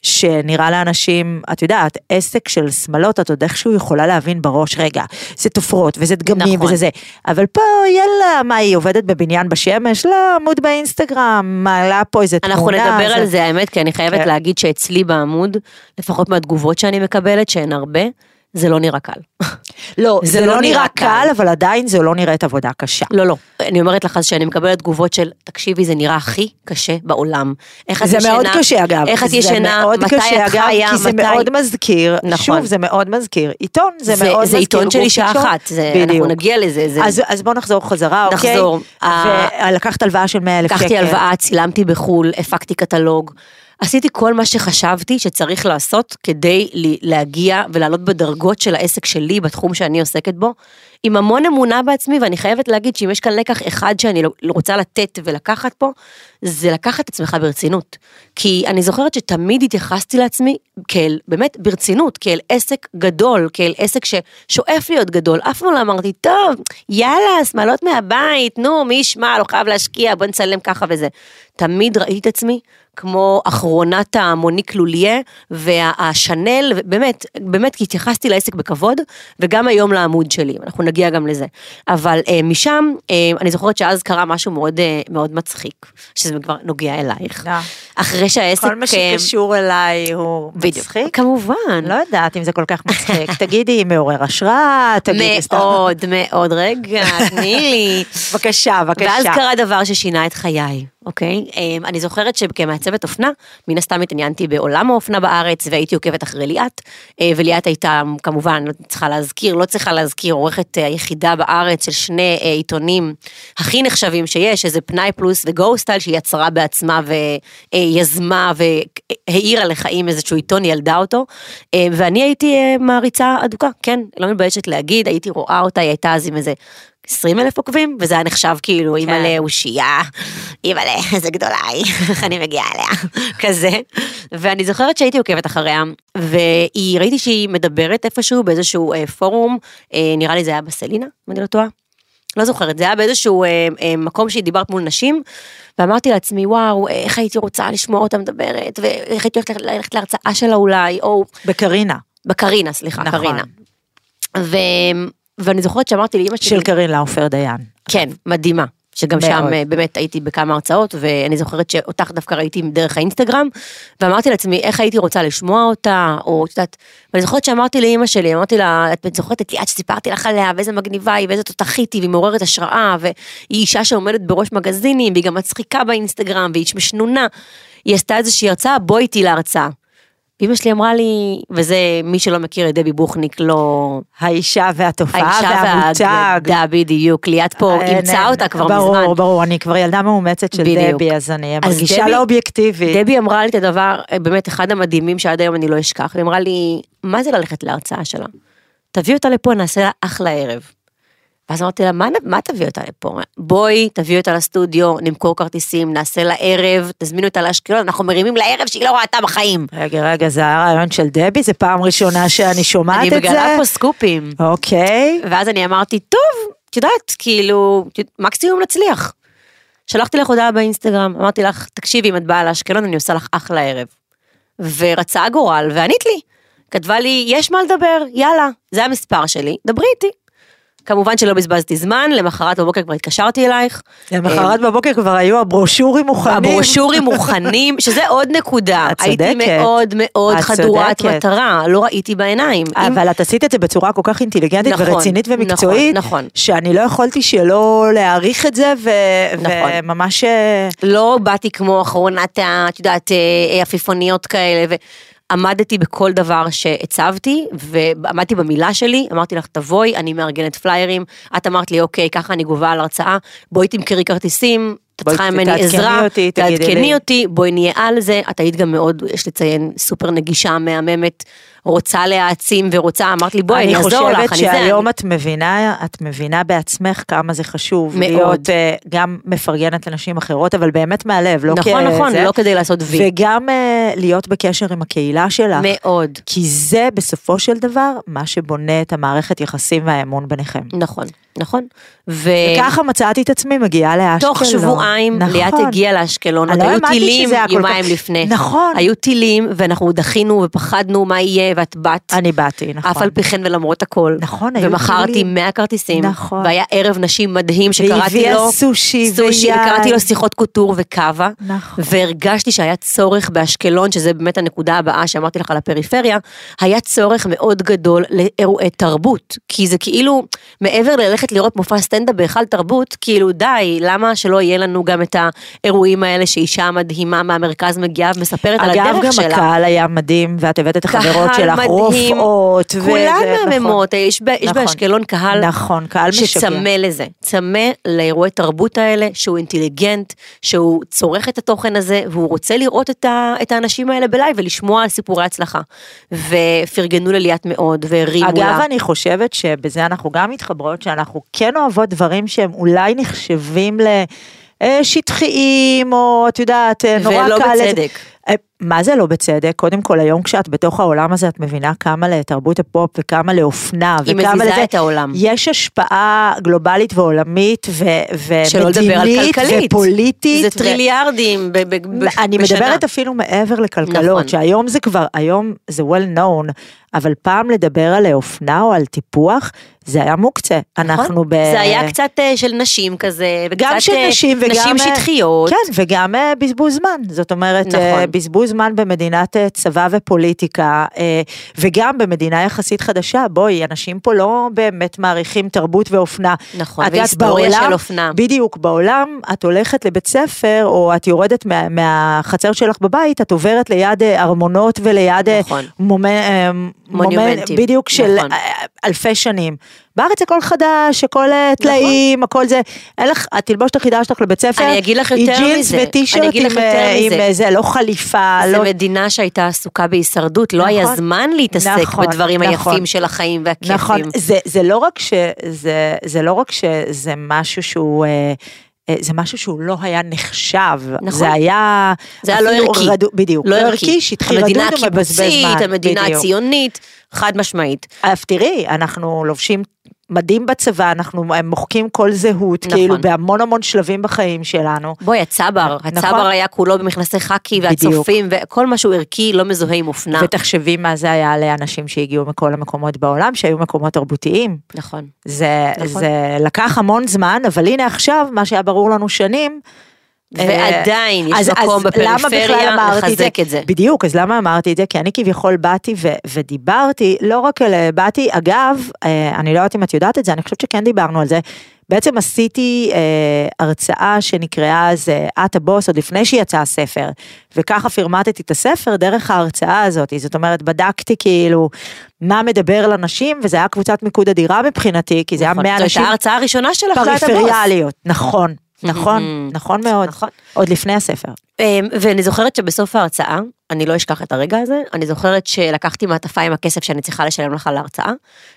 שנראה לאנשים, את יודעת, עסק של שמלות, את עוד איכשהו יכולה להבין בראש, רגע, זה תופרות וזה דגמים נכון. וזה זה, אבל פה, יאללה, מה, היא עובדת בבניין בשמש? לא, עמוד באינסטגרם, מעלה פה איזה תמונה. אנחנו נדבר זה- על זה, האמת, כי אני חייבת כן. להגיד שאצלי בעמוד, לפחות מהתגובות שאני מקבלת, שהן הרבה, זה לא נראה קל. לא, זה, לא נראה קל, אבל עדיין זה לא נראית עבודה קשה. לא, לא. אני אומרת לך שאני מקבלת תגובות של, תקשיבי, זה נראה הכי קשה בעולם. איך את זה ישנה? מאוד קשה אגב. איך את זה ישנה? מתי קשה, את אגב, חיה? כי זה מתי? מאוד מזכיר, נכון. שוב, זה מאוד מזכיר. עיתון זה, זה, מאוד זה מזכיר. עיתון של אישה. אחת, זה, אנחנו בדיוק. נגיע לזה. זה... אז, אז בוא נחזור חזרה, נחזור. אוקיי? ולקחת הלוואה של 100 אלף שקל. לקחתי הלוואה, צילמתי בחו"ל, הפקתי קטלוג. עשיתי כל מה שחשבתי שצריך לעשות כדי להגיע ולעלות בדרגות של העסק שלי בתחום שאני עוסקת בו, עם המון אמונה בעצמי, ואני חייבת להגיד שאם יש כאן לקח אחד שאני לא- רוצה לתת ולקחת פה, זה לקחת את עצמך ברצינות. כי אני זוכרת שתמיד התייחסתי לעצמי כאל, באמת ברצינות, כאל עסק גדול, כאל עסק ששואף להיות גדול. אף פעם לא אמרתי, טוב, יאללה, שמאלות מהבית, נו, מי ישמע, לא חייב להשקיע, בוא נצלם ככה וזה. תמיד ראיתי את עצמי כמו אחרונת המוניק לוליה והשנל, באמת, באמת כי התייחסתי לעסק בכבוד, וגם היום לעמוד שלי, אנחנו נגיע גם לזה. אבל אה, משם, אה, אני זוכרת שאז קרה משהו מאוד, אה, מאוד מצחיק, שזה כבר נוגע אלייך. אה. אחרי שהעסק... כל מה אה, שקשור אליי הוא בדיוק. מצחיק. כמובן. לא יודעת אם זה כל כך מצחיק. תגידי, מעורר השראה, תגידי סתם. מאוד, מאוד, רגע, תני לי. בבקשה, בבקשה. ואז קרה דבר ששינה את חיי, אוקיי? אמ, אני זוכרת שכמעצבת אופנה, מן הסתם התעניינתי בעולם האופנה בארץ, והייתי עוקבת אחרי ליאת, אה, וליאת הייתה כמובן, לא צריכה להזכיר, לא צריכה להזכיר, עורכת אה, היחידה בארץ של שני אה, עיתונים הכי נחשבים שיש, שזה פנאי פלוס וגו סטייל, שהיא יצרה בעצמה ויזמה והאירה לחיים איזשהו עיתון, ילדה אותו, אה, ואני הייתי אה, מעריצה אדוקה, כן, לא מתביישת להגיד, הייתי רואה אותה, היא הייתה אז עם איזה 20 אלף עוקבים, וזה היה נחשב כאילו, אימא'לה אושייה, אימא'לה, איזה גדולה היא, איך אני מגיעה אליה, כזה. ואני זוכרת שהייתי עוקבת אחריה, והיא, ראיתי שהיא מדברת איפשהו באיזשהו אה, פורום, אה, נראה לי זה היה בסלינה, אם אני לא טועה. לא זוכרת, זה היה באיזשהו אה, אה, מקום שהיא דיברת מול נשים, ואמרתי לעצמי, וואו, איך הייתי רוצה לשמוע אותה מדברת, ואיך הייתי הולכת ללכת להרצאה שלה אולי, או בקרינה, בקרינה, סליחה, נכון. קרינה. ו... ואני זוכרת שאמרתי לאמא שלי, של קרין לאופר דיין. כן, מדהימה. שגם מאוד. שם אה, באמת הייתי בכמה הרצאות, ואני זוכרת שאותך דווקא ראיתי דרך האינסטגרם, ואמרתי לעצמי איך הייתי רוצה לשמוע אותה, או את יודעת, ואני זוכרת שאמרתי לאימא שלי, אמרתי לה, את זוכרת את ליאת שסיפרתי לך עליה, ואיזה מגניבה היא, ואיזה תותחית היא, והיא מעוררת השראה, והיא אישה שעומדת בראש מגזינים, והיא גם מצחיקה באינסטגרם, והיא משנונה. היא עשתה איזושהי הרצאה, בואי איתי להרצאה. ואימא שלי אמרה לי, וזה מי שלא מכיר את דבי בוכניק, לא... האישה והתופעה האישה והמותג. והאגדה בדיוק, ליאת פה אה, אימצה אותה כבר ברור, מזמן. ברור, ברור, אני כבר ילדה מאומצת של בדיוק. דבי, אז אני אז מרגישה לא אובייקטיבית. דבי אמרה לי את הדבר, אה, באמת אחד המדהימים שעד היום אני לא אשכח, היא אמרה לי, מה זה ללכת להרצאה שלה? תביא אותה לפה, נעשה לה אחלה ערב. ואז אמרתי לה, מה, מה תביא אותה לפה? בואי, תביא אותה לסטודיו, נמכור כרטיסים, נעשה לה ערב, תזמינו אותה לאשקלון, אנחנו מרימים לה ערב שהיא לא ראתה בחיים. רגע, רגע, זה הרעיון של דבי? זה פעם ראשונה שאני שומעת אני את זה? מגלה פה סקופים. אוקיי. ואז אני אמרתי, טוב, את יודעת, כאילו, מקסימום נצליח. שלחתי לך הודעה באינסטגרם, אמרתי לך, תקשיבי, אם את באה לאשקלון, אני עושה לך אחלה ערב. ורצה הגורל, וענית לי. כתבה לי, יש מה לדבר, יאללה, זה המספר שלי, דברי איתי. כמובן שלא בזבזתי זמן, למחרת בבוקר כבר התקשרתי אלייך. למחרת בבוקר כבר היו הברושורים מוכנים. הברושורים מוכנים, שזה עוד נקודה. את הייתי צודקת. מאוד מאוד את חדורת. מטרה, לא ראיתי בעיניים. אבל את עשית את זה בצורה כל כך אינטליגנטית נכון, ורצינית ומקצועית, נכון, נכון. שאני לא יכולתי שלא להעריך את זה, נכון. וממש... אה, לא באתי כמו אחרונת, את יודעת, אה, עפיפוניות כאלה, ועמדתי בכל דבר שהצבתי, ועמדתי במילה שלי, אמרתי לך, תבואי, אני מארגנת פליירים, את אמרת לי, אוקיי, ככה אני גובה על הרצאה, בואי תמכרי כרטיסים. את צריכה ממני עזרה, אותי, תעדכני לי. אותי, בואי נהיה על זה, את היית גם מאוד, יש לציין, סופר נגישה, מהממת, רוצה להעצים ורוצה, אמרת לי, בואי, אני אעזור לך, אני חושבת שהיום את מבינה, את מבינה בעצמך כמה זה חשוב. מאוד. להיות אה, גם מפרגנת לנשים אחרות, אבל באמת מהלב, לא נכון, נכון, כזה, לא כדי לעשות וי. וגם אה, להיות בקשר עם הקהילה שלך. מאוד. כי זה בסופו של דבר מה שבונה את המערכת יחסים והאמון ביניכם. נכון, נכון. ו... וככה מצאתי את עצמי מגיעה לאשקלון. תוך שבועיים נכון. ליאת הגיעה לאשקלון, עוד לא היו טילים יומיים לפני. נכון. היו טילים ואנחנו דחינו ופחדנו מה יהיה ואת באת. אני באתי, נכון. אף על פי כן ולמרות הכל. נכון, היו ומכרתי טילים. 100 כרטיסים. נכון. והיה ערב נשים מדהים שקראתי והביאה לו... סושי סושי, ויין. וקראתי לו שיחות קוטור וקאבה. נכון. והרגשתי שהיה צורך באשקלון, שזה באמת הנקודה הבאה שאמרתי לך על הפריפריה, היה צורך מאוד גדול לאירועי תרבות. כי זה כאילו, מעבר ללכת לראות מופע סטנדאפ בהיכל תרבות, כאילו די, למה שלא יהיה לנו גם את האירועים האלה שאישה מדהימה מהמרכז מגיעה ומספרת על אגב, הדרך גם שלה. הקהל היה מדהים, ואת הבאת את החברות שלך, מדהים. רופאות. כולן ו- מהממות, יש ב- יש נכון. באשקלון קהל נכון, קהל. שצמא לזה, צמא לאירועי תרבות האלה, שהוא אינטליגנט, שהוא צורך את התוכן הזה, והוא רוצה לראות את, ה, את האנשים האלה ב live ולשמוע על סיפורי הצלחה. ופרגנו לליאת מאוד, והרימו אגב, לה. אני חושבת שבזה אנחנו גם מתחברות, שאנחנו כן אוהבות דברים שהם אולי נחשבים לשטחיים, או את יודעת, אה, נורא ולא קל... לזה. בצדק. אה, מה זה לא בצדק? קודם כל, היום כשאת בתוך העולם הזה, את מבינה כמה לתרבות הפופ וכמה לאופנה היא וכמה מזיזה לזה. את העולם. יש השפעה גלובלית ועולמית ו- ומדינית. ופוליטית. זה ו- טריליארדים ב- ב- ב- אני בשנה. מדברת אפילו מעבר לכלכלות, נכון. שהיום זה כבר, היום זה well known, אבל פעם לדבר על אופנה או על טיפוח, זה היה מוקצה. אנחנו ב... נכון. זה היה קצת אה, של נשים כזה, גם של אה, נשים וגם... נשים אה, שטחיות. כן, וגם בזבוז זמן. זאת אומרת, נכון. בזבוז זמן במדינת צבא ופוליטיקה, וגם במדינה יחסית חדשה. בואי, אנשים פה לא באמת מעריכים תרבות ואופנה. נכון, והיסטוריה בעולם- של אופנה. בדיוק, בעולם את הולכת לבית ספר, או את יורדת מה, מהחצר שלך בבית, את עוברת ליד ארמונות וליד נכון. מומנ, מונומנטים, בדיוק של נכון. אה, אלפי שנים. בארץ הכל חדש, הכל אה, טלאים, הכל זה, אין לך, התלבושת היחידה שלך לבית ספר, אני אגיד לך היא יותר ג'ינס מזה, וטישרט לך עם, יותר אה, עם. אה, זה, לא חליפה, זו לא... מדינה שהייתה עסוקה בהישרדות, לא היה נכון. זמן להתעסק נכון, בדברים נכון. היפים של החיים והכיפים. נכון, זה, זה לא רק שזה, זה לא רק שזה משהו שהוא... אה, זה משהו שהוא לא היה נחשב, נכון. זה היה... זה היה לא ערכי. רדוד, בדיוק, לא לא ערכי. שטחי רדוד המדינה ומבזבז הקיבוצית, זמן. המדינה בדיוק. הציונית, חד משמעית. אז תראי, אנחנו לובשים מדים בצבא, אנחנו מוחקים כל זהות, נכון. כאילו בהמון המון שלבים בחיים שלנו. בואי, הצבר, נכון. הצבר היה כולו במכנסי חאקי בדיוק. והצופים, וכל משהו ערכי לא מזוהה עם אופנה. ותחשבי מה זה היה לאנשים שהגיעו מכל המקומות בעולם, שהיו מקומות תרבותיים. נכון. זה, נכון. זה לקח המון זמן, אבל הנה עכשיו, מה שהיה ברור לנו שנים, ועדיין יש אז- מקום אז בפריפריה לחזק את זה. בדיוק, אז למה אמרתי את זה? כי אני כביכול באתי ו- ודיברתי, לא רק על... באתי, אגב, אה, אני לא יודעת אם את יודעת את זה, אני חושבת שכן דיברנו על זה. בעצם עשיתי אה, הרצאה שנקראה אז אה, את הבוס, עוד לפני שיצא הספר, וככה פרמטתי את הספר דרך ההרצאה הזאת, זאת אומרת, בדקתי כאילו מה מדבר לנשים, וזה היה קבוצת מיקוד אדירה מבחינתי, כי זה היה נכון. 100 זו נשים הייתה ההרצאה הראשונה שלך, את. פריפריאליות, נכון, נכון, Mhm. נכון מאוד, נכון. עוד לפני הספר. אמ, ואני זוכרת שבסוף ההרצאה, אני לא אשכח את הרגע הזה, אני זוכרת שלקחתי מעטפה עם הכסף שאני צריכה לשלם לך להרצאה,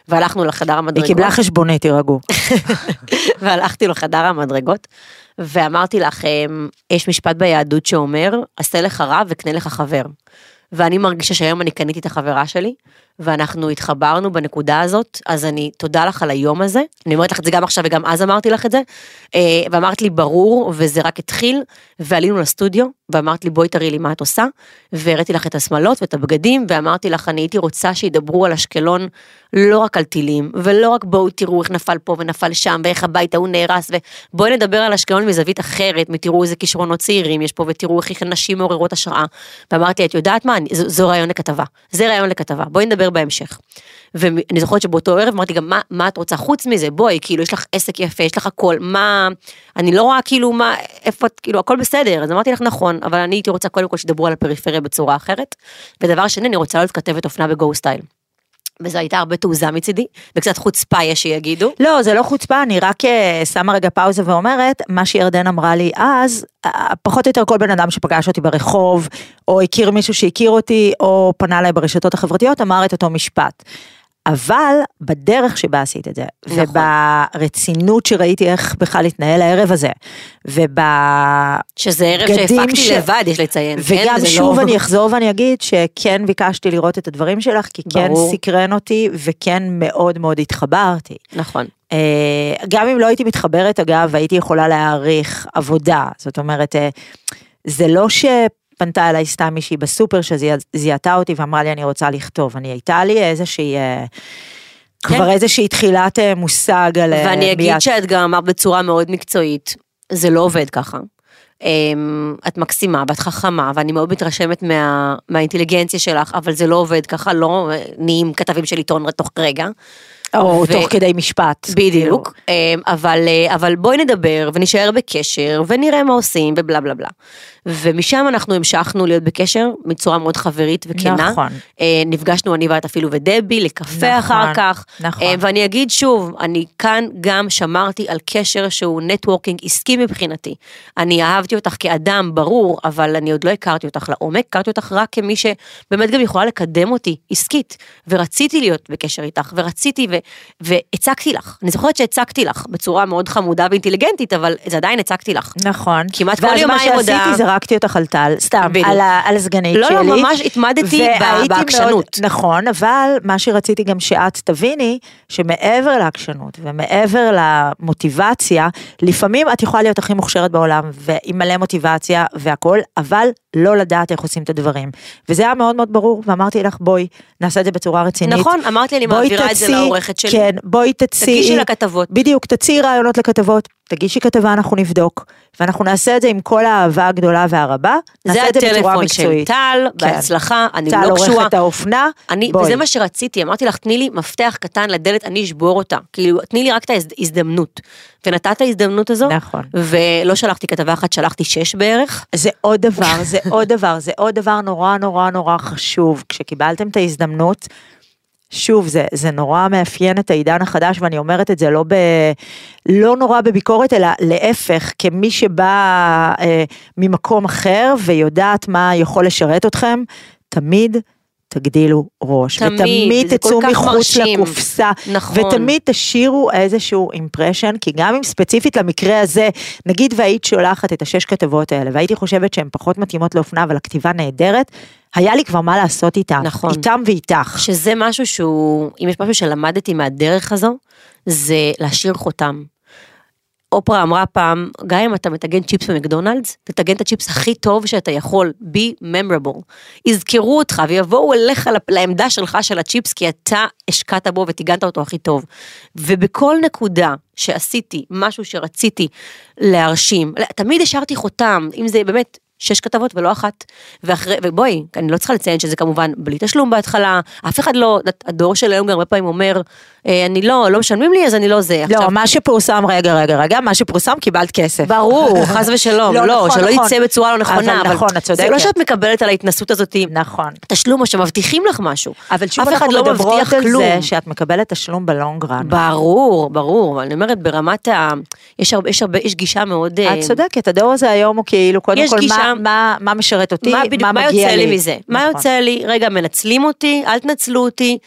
והלכנו לחדר היא המדרגות. קיבלה חשבונית, תירגעו. והלכתי לחדר המדרגות, ואמרתי לך, אמ, יש משפט ביהדות שאומר, עשה לך רע וקנה לך חבר. ואני מרגישה שהיום אני קניתי את החברה שלי, ואנחנו התחברנו בנקודה הזאת, אז אני, תודה לך על היום הזה. אני אומרת לך את זה גם עכשיו וגם אז אמרתי לך את זה. אה, ואמרת לי, ברור, וזה רק התחיל, ועלינו לסטודיו, ואמרת לי, בואי תראי לי מה את עושה, והראיתי לך את השמלות ואת הבגדים, ואמרתי לך, אני הייתי רוצה שידברו על אשקלון לא רק על טילים, ולא רק בואו תראו איך נפל פה ונפל שם, ואיך הבית ההוא נהרס, ובואי נדבר על אשקלון מזווית אחרת, ותראו איזה כישרונות צעירים יש פה, ותראו איך נשים מעוררות השראה. ואמרתי, את יודעת מה, זו, זו רעיון לכתבה, זה רעיון לכתבה, בואי נדבר בהמשך. ואני זוכרת שבאותו ערב אמרתי גם, מה, מה את רוצה חוץ מזה? בואי, כאילו, יש לך עסק יפה, יש לך הכל, מה, אני לא רואה כאילו, מה, איפה את, כאילו, הכל בסדר. אז אמרתי לך, נכון, אבל אני הייתי רוצה קודם כל שידברו על הפריפריה בצורה אחרת. ודבר שני, אני רוצה להיות כתבת אופנה בגו סטייל. וזו הייתה הרבה תעוזה מצידי, וקצת חוצפה יש שיגידו. לא, זה לא חוצפה, אני רק אה, שמה רגע פאוזה ואומרת, מה שירדן אמרה לי אז, אה, פחות או יותר כל בן אדם שפגש אותי ברחוב, או הכיר מישהו שהכיר אותי, או פנה אליי ברשתות החברתיות, אמר את אותו משפט. אבל בדרך שבה עשית את זה, נכון. וברצינות שראיתי איך בכלל התנהל הערב הזה, וב... שזה ערב שהפקתי ש... לבד, יש לציין. כן? וגם כן, שוב לא... אני אחזור ואני אגיד שכן ביקשתי לראות את הדברים שלך, כי כן ברור. סקרן אותי, וכן מאוד מאוד התחברתי. נכון. אה, גם אם לא הייתי מתחברת אגב, הייתי יכולה להעריך עבודה, זאת אומרת, אה, זה לא ש... פנתה אליי סתם מישהי בסופר שזיהתה אותי ואמרה לי אני רוצה לכתוב, אני הייתה לי איזושהי... אה, כן. כבר איזושהי תחילת אה, מושג על... אה, ואני אגיד ביאת... שאת גם אמרת בצורה מאוד מקצועית, זה לא עובד ככה. אמ, את מקסימה ואת חכמה ואני מאוד מתרשמת מה, מהאינטליגנציה שלך, אבל זה לא עובד ככה, לא נהיים כתבים של עיתון תוך רגע. או ו... תוך כדי משפט. בדיוק, כאילו. אמ, אבל, אבל בואי נדבר ונשאר בקשר ונראה מה עושים ובלה בלה בלה. ומשם אנחנו המשכנו להיות בקשר בצורה מאוד חברית וכנה. נכון. אה, נפגשנו אני ואת אפילו ודבי לקפה נכון, אחר כך. נכון. אה, ואני אגיד שוב, אני כאן גם שמרתי על קשר שהוא נטוורקינג עסקי מבחינתי. אני אהבתי אותך כאדם, ברור, אבל אני עוד לא הכרתי אותך לעומק, הכרתי אותך רק כמי שבאמת גם יכולה לקדם אותי עסקית. ורציתי להיות בקשר איתך, ורציתי ו- והצקתי לך. אני זוכרת שהצקתי לך בצורה מאוד חמודה ואינטליגנטית, אבל זה עדיין הצקתי לך. נכון. כמעט כל יומיים הודעה. זרקתי אותך על טל, סתם, על, על הסגנית לא, שלי. לא, לא, ממש התמדתי בעקשנות. מאוד, נכון, אבל מה שרציתי גם שאת תביני, שמעבר לעקשנות ומעבר למוטיבציה, לפעמים את יכולה להיות הכי מוכשרת בעולם, ועם מלא מוטיבציה והכל, אבל לא לדעת איך עושים את הדברים. וזה היה מאוד מאוד ברור, ואמרתי לך, בואי, נעשה את זה בצורה רצינית. נכון, אמרתי אני מעבירה את זה לעורכת שלי. כן, בואי תציעי. תגישי לכתבות. בדיוק, תציעי רעיונות לכתבות, תגישי כתבה, אנחנו נבדוק. ואנחנו נעשה את זה עם כל האהבה הגדולה והרבה, זה הטלפון של טל, כן. בהצלחה, אני לא קשורה. טל עורכת האופנה, אני, בואי. וזה מה שרציתי, אמרתי לך, תני לי מפתח קטן לדלת, אני אשבור אותה. כאילו, תני לי רק את ההזדמנות. ונתת ההזדמנות הזו, נכון. ולא שלחתי כתבה אחת, שלחתי שש בערך. זה עוד דבר, זה עוד דבר, זה עוד דבר נורא נורא נורא חשוב. כשקיבלתם את ההזדמנות, שוב, זה, זה נורא מאפיין את העידן החדש, ואני אומרת את זה לא, ב, לא נורא בביקורת, אלא להפך, כמי שבא אה, ממקום אחר ויודעת מה יכול לשרת אתכם, תמיד תגדילו ראש. תמיד, ותמיד תצאו מחוץ מרשים. לקופסה. נכון. ותמיד תשאירו איזשהו אימפרשן, כי גם אם ספציפית למקרה הזה, נגיד והיית שולחת את השש כתבות האלה, והייתי חושבת שהן פחות מתאימות לאופנה, אבל הכתיבה נהדרת, היה לי כבר מה לעשות איתם. נכון. איתם ואיתך. שזה משהו שהוא, אם יש משהו שלמדתי מהדרך הזו, זה להשאיר חותם. אופרה אמרה פעם, גם אם אתה מטגן צ'יפס במקדונלדס, תטגן את הצ'יפס הכי טוב שאתה יכול, be memorable. יזכרו אותך ויבואו אליך לעמדה שלך של הצ'יפס, כי אתה השקעת בו וטיגנת אותו הכי טוב. ובכל נקודה שעשיתי משהו שרציתי להרשים, תמיד השארתי חותם, אם זה באמת שש כתבות ולא אחת. ואחרי, ובואי, אני לא צריכה לציין שזה כמובן בלי תשלום בהתחלה, אף אחד לא, הדור של היום גם הרבה פעמים אומר, אה, אני לא, לא משלמים לי אז אני לא זה. לא, עכשיו... מה שפורסם, רגע, רגע, רגע, מה שפורסם קיבלת כסף. ברור, חס ושלום, לא, לא נכון, שלא נכון. יצא בצורה לא נכונה, אבל, נכון, את צודקת. זה לא שאת מקבלת על ההתנסות הזאת, נכון. תשלום או שמבטיחים לך משהו. אבל שוב אנחנו לא מדברות על כלום. זה שאת מקבלת תשלום בלונגרן. ברור, ברור, אני אומרת ברמת ה... יש הרבה, יש הרבה, יש גישה מאוד... את צודקת, הדור הזה היום הוא כאילו, קודם כל, גישה... מה, מה, מה משרת אותי, מה, בדיוק, מה מגיע לי. מה יוצא לי מזה? נכון. מה יוצא לי? רגע, מנצלים אותי, אל תנצלו אותי.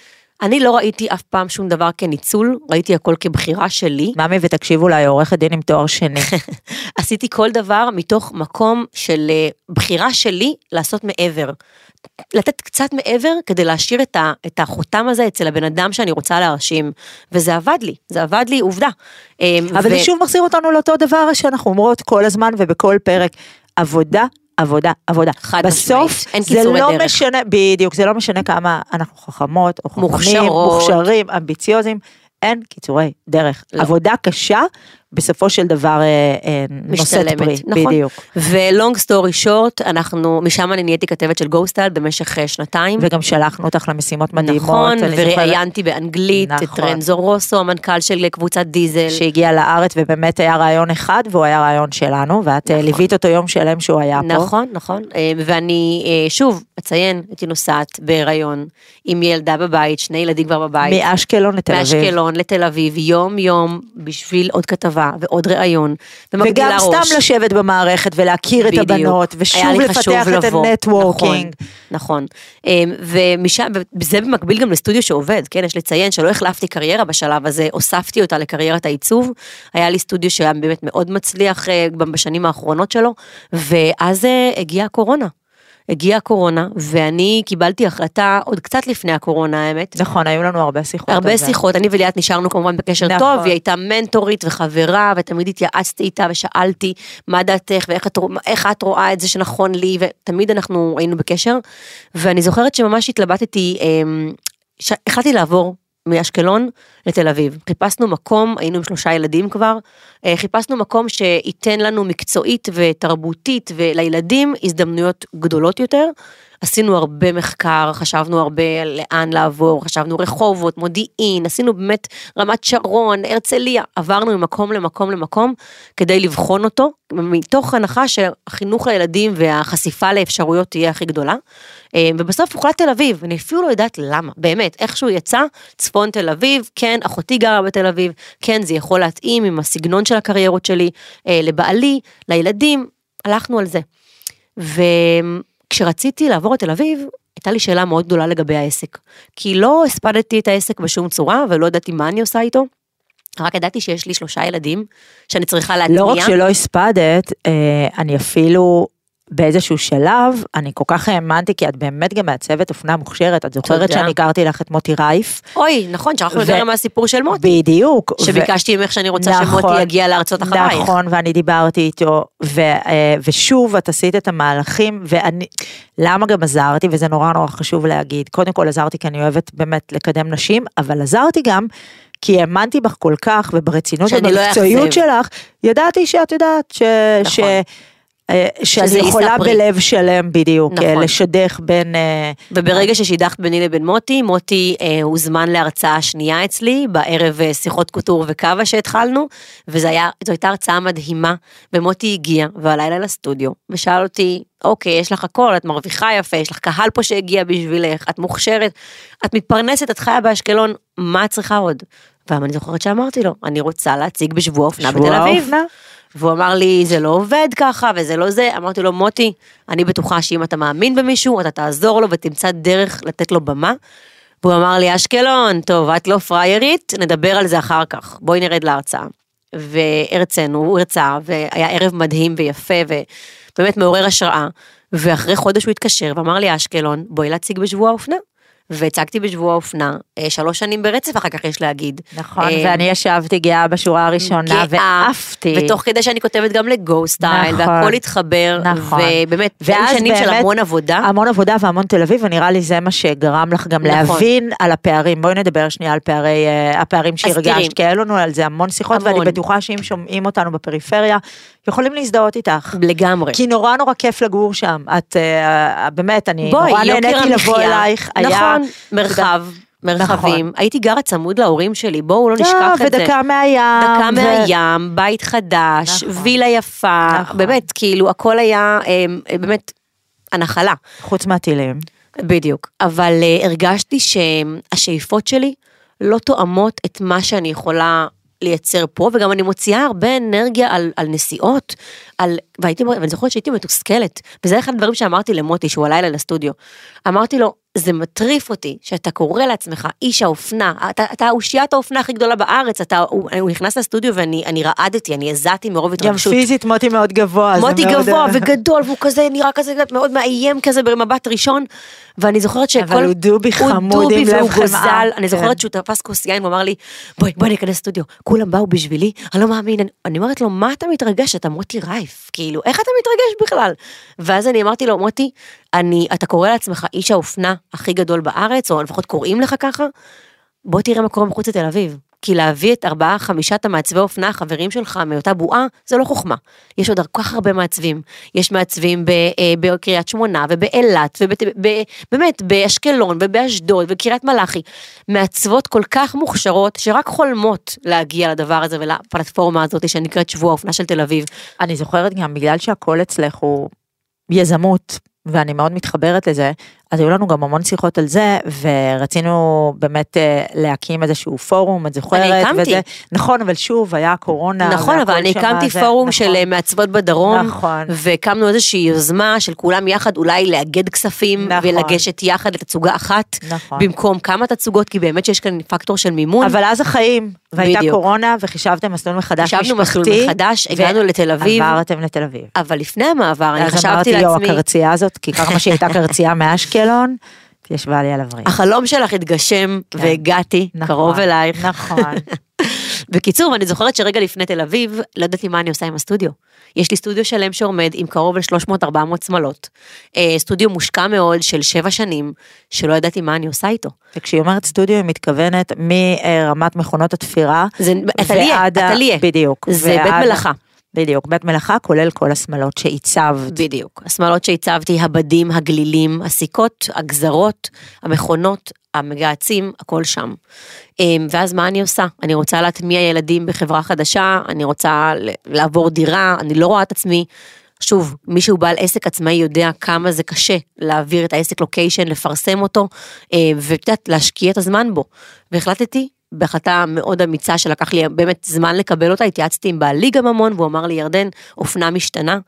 אני לא ראיתי אף פעם שום דבר כניצול, ראיתי הכל כבחירה שלי. ממי ותקשיבו לה, היא עורכת דין עם תואר שני. עשיתי כל דבר מתוך מקום של אה, בחירה שלי לעשות מעבר. לתת קצת מעבר כדי להשאיר את, ה, את החותם הזה אצל הבן אדם שאני רוצה להרשים. וזה עבד לי, זה עבד לי, עובדה. אה, אבל זה שוב מחזיר אותנו לאותו דבר שאנחנו אומרות כל הזמן ובכל פרק. עבודה, עבודה, עבודה. חד בסוף, משמעית, אין זה קיצורי לא דרך. משנה, בדיוק, זה לא משנה כמה אנחנו חכמות או חכמים, מוכשרות. מוכשרים, אמביציוזים, אין קיצורי דרך. לא. עבודה קשה, בסופו של דבר אה, אה, נושאת פרי, נכון. בדיוק. ולונג סטורי שורט, אנחנו, משם אני נהייתי כתבת של גוסטל במשך אה, שנתיים. וגם שלחנו אותך למשימות מדהימות. נכון, וראיינתי באנגלית את נכון. רנזו רוסו, המנכ"ל של קבוצת דיזל. שהגיע לארץ ובאמת היה רעיון אחד והוא היה רעיון שלנו ואת נכון. ליווית אותו יום שלם שהוא היה פה. נכון, נכון, ואני שוב אציין, הייתי נוסעת בהיריון עם ילדה בבית, שני ילדים כבר בבית. מאשקלון לתל אביב. מאשקלון לתל אביב, יום יום, בשביל עוד כתבה ועוד ראיון. ומגדילה וגם ראש. סתם לשבת במערכת ולהכיר את בדיוק. הבנות ושוב לפתח את. ה networking. נכון, נכון. ומשם, וזה במקביל גם לסטודיו שעובד, כן, יש לציין שלא החלפתי קריירה בשלב הזה, הוספתי אותה לקריירת העיצוב. היה לי סטודיו שהיה באמת מאוד מצליח אה, גם בשנים האחרונות שלו, ואז אה, הגיעה הקורונה. הגיעה הקורונה, ואני קיבלתי החלטה עוד קצת לפני הקורונה, האמת. נכון, היו לנו הרבה שיחות. הרבה. שיחות, אני וליאת נשארנו כמובן בקשר נכון. טוב, היא הייתה מנטורית וחברה, ותמיד התייעצתי איתה ושאלתי מה דעתך ואיך את, איך את רואה את זה שנכון לי, ותמיד אנחנו היינו בקשר. ואני זוכרת שממש התלבטתי, אמ, ש- החלטתי לעבור מאשקלון לתל אביב. חיפשנו מקום, היינו עם שלושה ילדים כבר, אה, חיפשנו מקום שייתן לנו מקצועית ותרבותית ולילדים הזדמנויות גדולות יותר. עשינו הרבה מחקר, חשבנו הרבה לאן לעבור, חשבנו רחובות, מודיעין, עשינו באמת רמת שרון, הרצליה, עברנו ממקום למקום למקום כדי לבחון אותו, מתוך הנחה שהחינוך לילדים והחשיפה לאפשרויות תהיה הכי גדולה. אה, ובסוף הוחלט תל אביב, אני אפילו לא יודעת למה, באמת, איכשהו יצא, צפון תל אביב, כן, אחותי גרה בתל אביב, כן, זה יכול להתאים עם הסגנון של הקריירות שלי, אה, לבעלי, לילדים, הלכנו על זה. וכשרציתי לעבור לתל אביב, הייתה לי שאלה מאוד גדולה לגבי העסק. כי לא הספדתי את העסק בשום צורה, ולא ידעתי מה אני עושה איתו. רק ידעתי שיש לי שלושה ילדים, שאני צריכה להטמיע. לא רק שלא הספדת, אה, אני אפילו באיזשהו שלב, אני כל כך האמנתי, כי את באמת גם מעצבת אופנה מוכשרת, את זוכרת. שאני הכרתי לך את מוטי רייף? אוי, נכון, שכחנו ו- לדבר מהסיפור של מוטי. בדיוק. שביקשתי ממך שאני רוצה נכון, שמוטי יגיע לארצות אחרייך. נכון, ואני דיברתי איתו, אה, ושוב את עשית את המהלכים, ואני, למה גם עזרתי, וזה נורא נורא חשוב להגיד, קודם כל עזרתי כי אני אוהבת באמת לקדם נשים, אבל עזרתי גם כי האמנתי בך כל כך, וברצינות לא ובמקצועיות אאכזב. שלך, ידעתי שאת יודעת ש... נכון. ש אה, שאני יכולה פרי. בלב שלם בדיוק, אה, נכון. לשדך בין... אה, וברגע ששידכת ביני לבין מוטי, מוטי אה, הוזמן להרצאה שנייה אצלי, בערב שיחות קוטור וקאבה שהתחלנו, וזו הייתה הרצאה מדהימה, ומוטי הגיע, והלילה לסטודיו, ושאל אותי, אוקיי, יש לך הכל, את מרוויחה יפה, יש לך קהל פה שהגיע בשבילך, את מוכשרת, את מתפרנסת, את חיה באשקלון, מה את צריכה עוד? ואני זוכרת שאמרתי לו, אני רוצה להציג בשבוע אופנה שבוע בתל אביב. האופנה? והוא אמר לי, זה לא עובד ככה, וזה לא זה. אמרתי לו, מוטי, אני בטוחה שאם אתה מאמין במישהו, אתה תעזור לו ותמצא דרך לתת לו במה. והוא אמר לי, אשקלון, טוב, את לא פריירית, נדבר על זה אחר כך, בואי נרד להרצאה. והרצינו, הוא הרצה, והיה ערב מדהים ויפה, ובאמת מעורר השראה. ואחרי חודש הוא התקשר ואמר לי, אשקלון, בואי להציג בשבוע האופנה. והצגתי בשבוע האופנה, אה, שלוש שנים ברצף אחר כך יש להגיד. נכון, אה, ואני ישבתי גאה בשורה הראשונה, ועפתי. ותוך כדי שאני כותבת גם לגו סטייל, נכון. והכל התחבר, נכון. ובאמת, ואז שנים של המון עבודה. המון עבודה והמון תל אביב, ונראה לי זה מה שגרם לך גם נכון. להבין על הפערים. בואי נדבר שנייה על פערי, אה, הפערים. שהרגשת, כי היו לנו על זה המון שיחות, המון. ואני בטוחה שאם שומעים אותנו בפריפריה, יכולים להזדהות איתך. לגמרי. כי נורא נורא כיף לגור שם. את, אה, באמת, אני בואי, נורא נהניתי לבוא. אלייך. היה- נכון, מרחב, מרחבים. נכון. הייתי גרה צמוד להורים שלי, בואו לא לא, נשכח את זה. ודקה מהים. דקה ו- מהים, בית חדש, נכון. וילה יפה, נכון. באמת, כאילו, הכל היה אה, אה, באמת הנחלה. חוץ מהטילים. בדיוק. אבל הרגשתי שהשאיפות שלי לא תואמות את מה שאני יכולה לייצר פה, וגם אני מוציאה הרבה אנרגיה על, על נסיעות, על, והייתי, ואני זוכרת שהייתי מתוסכלת, וזה אחד הדברים שאמרתי למוטי, שהוא אליי לסטודיו. אמרתי לו, זה מטריף אותי שאתה קורא לעצמך איש האופנה, אתה, אתה אושיית האופנה הכי גדולה בארץ, אתה, הוא, הוא נכנס לסטודיו ואני אני רעדתי, אני הזעתי מרוב גם התרגשות. פיזית מוטי מאוד גבוה. מוטי מאוד- גבוה וגדול והוא כזה נראה כזה מאוד מאיים כזה במבט ראשון ואני זוכרת שכל... אבל הוא דובי חמוד הוא דובי עם לב והוא חמאה. גוזל, אני כן. זוכרת שהוא תפס כוס יין ואמר לי בואי בואי ניכנס לסטודיו כולם באו בשבילי אני לא מאמין אני- אני אומרת לו מה אתה מתרגש אתה מוטי רייף כאילו איך אתה מתרגש בכלל ואז אני אמרתי לו מוטי אני אתה קורא לעצמך איש האופנה הכי גדול בארץ או לפחות קוראים לך ככה בוא תראה מה קורה מחוץ לתל אביב. כי להביא את ארבעה, חמישת המעצבי אופנה, החברים שלך מאותה בועה, זה לא חוכמה. יש עוד כך הרבה מעצבים. יש מעצבים אה, בקריית שמונה, ובאילת, ובאמת, באשקלון, ובאשדוד, ובקריית מלאכי. מעצבות כל כך מוכשרות, שרק חולמות להגיע לדבר הזה ולפלטפורמה הזאת שנקראת שבוע האופנה של תל אביב. אני זוכרת גם בגלל שהכל אצלך הוא יזמות, ואני מאוד מתחברת לזה, אז היו לנו גם המון שיחות על זה, ורצינו באמת אה, להקים איזשהו פורום, את זוכרת? אני הקמתי. וזה, נכון, אבל שוב, היה קורונה. נכון, אבל אני הקמתי זה- פורום נכון. של אה, מעצבות בדרום, נכון. והקמנו איזושהי יוזמה של כולם יחד, אולי לאגד כספים, נכון. ולגשת יחד לתצוגה אחת, נכון. במקום כמה תצוגות, כי באמת שיש כאן פקטור של מימון. אבל אז החיים, והייתה בדיוק. קורונה, וחישבתם מסלול מחדש משפחתי. חשבנו מסלול מחדש, הגענו לתל אביב, עברתם לתל אביב. אבל לפני המעבר, אני אז חשבתי אמרתי, יואו, לעצמי, הקרצייה הזאת, כי ככה שהיא הייתה קרצייה מאשקלון, היא ישבה לי על הווריד. החלום שלך התגשם, כן. והגעתי, נכון, קרוב אלייך. נכון. בקיצור, אני זוכרת שרגע לפני תל אביב, לא ידעתי מה אני עושה עם הסטודיו. יש לי סטודיו שלם שעומד עם קרוב ל-300-400 שמלות. אה, סטודיו מושקע מאוד של שבע שנים, שלא ידעתי מה אני עושה איתו. וכשהיא אומרת סטודיו, היא מתכוונת מרמת מכונות התפירה. זה אטליה, ועד ה- אטליה. בדיוק. זה בית ועד ה- מלאכה. בדיוק, בית מלאכה כולל כל השמלות שעיצבת. בדיוק. השמאלות שהצבתי, הבדים, הגלילים, הסיכות, הגזרות, המכונות, המגהצים, הכל שם. אמ, ואז מה אני עושה? אני רוצה להטמיע ילדים בחברה חדשה, אני רוצה לעבור דירה, אני לא רואה את עצמי. שוב, מי שהוא בעל עסק עצמאי יודע כמה זה קשה להעביר את העסק לוקיישן, לפרסם אותו, אה, ואת יודעת, להשקיע את הזמן בו. והחלטתי, בהחלטה מאוד אמיצה שלקח לי באמת זמן לקבל אותה, התייעצתי עם בעלי גם המון, והוא אמר לי, ירדן, אופנה משתנה,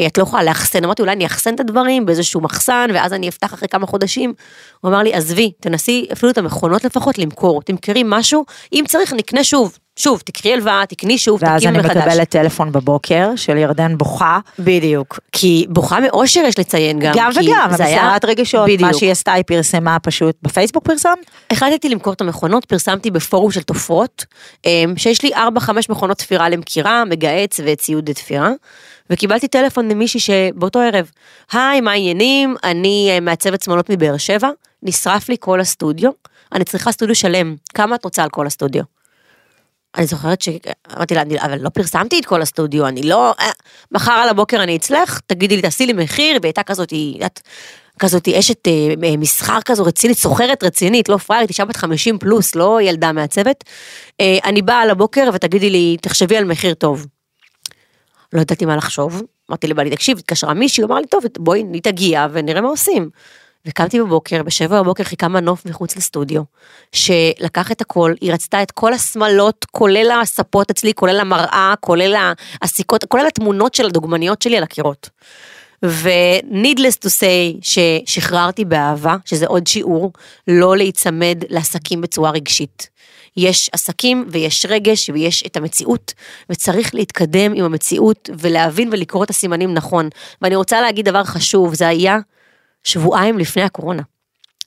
אה, את לא יכולה לאחסן, אמרתי, אולי אני אחסן את הדברים באיזשהו מחסן, ואז אני אפתח אחרי כמה חודשים. הוא אמר לי, עזבי, תנסי אפילו את המכונות לפחות למכור, תמכרי משהו, אם צריך נקנה שוב, שוב, תקחי הלוואה, תקני שוב, ואז תקימי אני מחדש. מקבלת טלפון בבוקר של ירדן בוכה. בדיוק, כי בוכה מאושר יש לציין גם, גם וגם, זה היה- מסערת רגשות, בדיוק. מה שהיא עשתה היא פרסמה פשוט בפייסבוק פרסם? החלטתי למכור את המכונות, פרסמתי בפורום של תופרות, אמ, שיש לי 4-5 מכונות תפירה למכירה, מגהץ וציוד תפירה, וקיבלתי טלפון ממישהי שבאותו ערב, היי, מה העניינים? אני אה, מעצבת שמאלות מבאר שבע, נשרף לי כל הסטודיו, אני צריכה סטודיו שלם, כמה את רוצה על כל הסטודיו? אני זוכרת שאמרתי לה, "אני- אבל לא פרסמתי את כל הסטודיו, אני לא... אה, מחר על הבוקר אני אצלך, תגידי לי, תעשי לי מחיר, והיא הייתה כזאת, היא, את, כזאת אשת אה, אה, מסחר כזו רצינית, סוחרת רצינית, לא פראיירית, אישה בת 50 פלוס, לא ילדה. אה, אני באה על הבוקר ותגידי לי, תחשבי על מחיר טוב. לא ידעתי מה לחשוב, אמרתי לבעלי, תקשיב, התקשרה מישהי, אמר לי, טוב, בואי, היא תגיע ונראה מה עושים. וקמתי בבוקר, בשבע בבוקר חיכה מנוף מחוץ לסטודיו, שלקח את הכל, היא רצתה את כל השמלות, כולל הספות אצלי, כולל המראה, כולל הסיכות, כולל התמונות של הדוגמניות שלי על הקירות. ו-needless to say ששחררתי באהבה, שזה עוד שיעור, לא להיצמד לעסקים בצורה רגשית. יש עסקים ויש רגש ויש את המציאות, וצריך להתקדם עם המציאות ולהבין ולקרוא את הסימנים נכון. ואני רוצה להגיד דבר חשוב, זה היה שבועיים לפני הקורונה.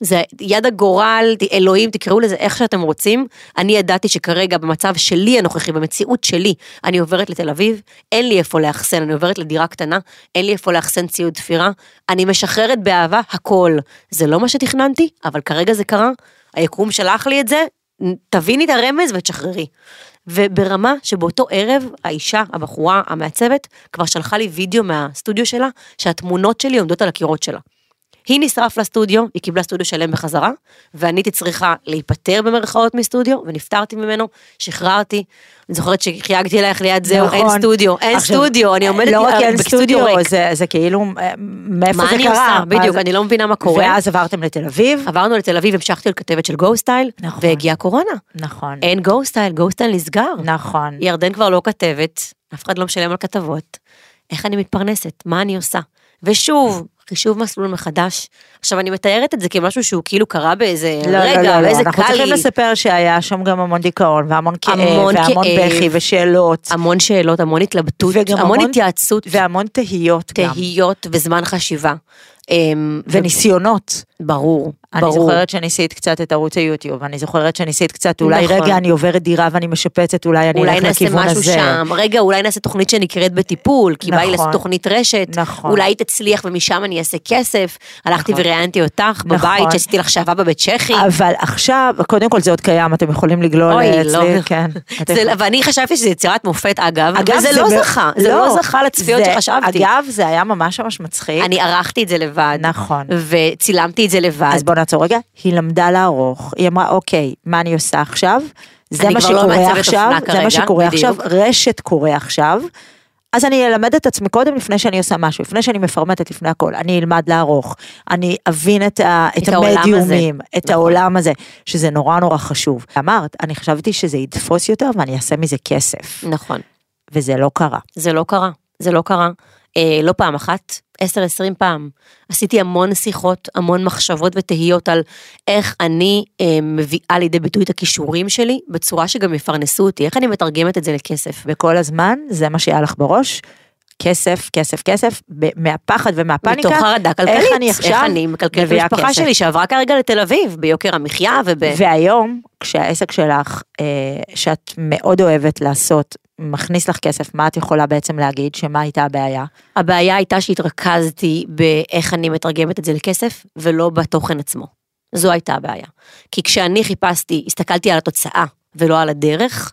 זה יד הגורל, אלוהים, תקראו לזה איך שאתם רוצים. אני ידעתי שכרגע במצב שלי הנוכחי, במציאות שלי, אני עוברת לתל אביב, אין לי איפה לאחסן, אני עוברת לדירה קטנה, אין לי איפה לאחסן ציוד תפירה, אני משחררת באהבה הכל. זה לא מה שתכננתי, אבל כרגע זה קרה, היקום שלח לי את זה, תביני את הרמז ותשחררי. וברמה שבאותו ערב, האישה, הבחורה, המעצבת, כבר שלחה לי וידאו מהסטודיו שלה, שהתמונות שלי עומדות על הקירות שלה. היא נשרף לסטודיו, היא קיבלה סטודיו שלם בחזרה, ואני הייתי צריכה להיפטר במרכאות מסטודיו, ונפטרתי ממנו, שחררתי. אני זוכרת שחייגתי אלייך ליד זהו, אין נכון. סטודיו, אין עכשיו, סטודיו, אני עומדת לא רק אין בסטודיו סטודיו, ריק. זה- זה כאילו, אה, מאיפה מה זה אני קרה? עושה? בדיוק, אני לא מבינה מה קורה. ואז עברתם לתל אביב? עברנו לתל אביב, המשכתי להיות כתבת של גו סטייל, נכון. והגיעה קורונה. נכון. אין גו סטייל, גו סטייל נסגר. נכון. ירדן כבר לא כתבת, אף אחד לא משלם על כתבות. איך אני מתפרנסת? מה אני עושה? ושוב, חישוב מסלול מחדש. עכשיו, אני מתארת את זה כמשהו שהוא כאילו קרה באיזה לא, רגע, לא, לא, לא, אנחנו קל צריכים לי. לספר שהיה שם גם המון דיכאון, והמון כאב, המון והמון כאב. בכי ושאלות, המון שאלות, המון התלבטות, המון המון- התייעצות, והמון תהיות גם, תהיות וזמן חשיבה. אמ, וניסיונות. ברור, אני ברור. זוכרת שניסית קצת את ערוץ היוטיוב, אני זוכרת שניסית קצת, אולי נכון. רגע אני עוברת דירה ואני משפצת, אולי אני אולי אלך נעשה לכיוון משהו הזה. שם, רגע, אולי נעשה תוכנית שנקראת בטיפול, כי בא לי נכון. לעשות תוכנית רשת, נכון. אולי היא תצליח ומשם אני אעשה כסף. הלכתי נכון. וראיינתי אותך נכון. בבית, שעשיתי לך שעבה בבית צ'כי. אבל עכשיו, קודם כל זה עוד קיים, אתם יכולים לגלול אוי, אה, אצלי, לא. כן. אתם זה- ואני חשבתי שזה יצירת מופת אגב, אגב, וזה לא מאוד- זכה, זה לא זכה לצפיות זה- שחשבתי. אגב, זה היה ממש ממש מצחיק. אני ערכתי את זה לבד. נכון. וצילמתי את זה לבד. אז בוא נעצור רגע, היא למדה לערוך, היא אמרה, אוקיי, מה אני עושה עכשיו? זה מה לא שקורה מעצבת עכשיו, זה מה שקורה בדיוק. עכשיו, רשת קורה עכשיו. אז אני אלמד את עצמי קודם לפני שאני עושה משהו, לפני שאני מפרמטת לפני הכל, אני אלמד לערוך, אני אבין את, ה, את, את המדיומים, הזה. את נכון. העולם הזה, שזה נורא נורא חשוב. אמרת, אני חשבתי שזה יתפוס יותר ואני אעשה מזה כסף, נכון. וזה לא קרה. זה לא קרה, זה לא קרה. אה, לא פעם אחת, עשר עשרים פעם. עשיתי המון שיחות, המון מחשבות ותהיות על איך אני אה, מביאה לידי ביטוי את הכישורים שלי, בצורה שגם יפרנסו אותי, איך אני מתרגמת את זה לכסף. וכל הזמן, זה מה שהיה לך בראש, כסף, כסף, כסף, מהפחד ומהפאניקה. מתוך חרדה כלכלית, איך אני עכשיו איך אני מקלקלת את המשפחה כסף? שלי שעברה כרגע לתל אביב, ביוקר המחיה וב... והיום, כשהעסק שלך, אה, שאת מאוד אוהבת לעשות, מכניס לך כסף, מה את יכולה בעצם להגיד? שמה הייתה הבעיה? הבעיה הייתה שהתרכזתי באיך אני מתרגמת את זה לכסף, ולא בתוכן עצמו. זו הייתה הבעיה. כי כשאני חיפשתי, הסתכלתי על התוצאה ולא על הדרך,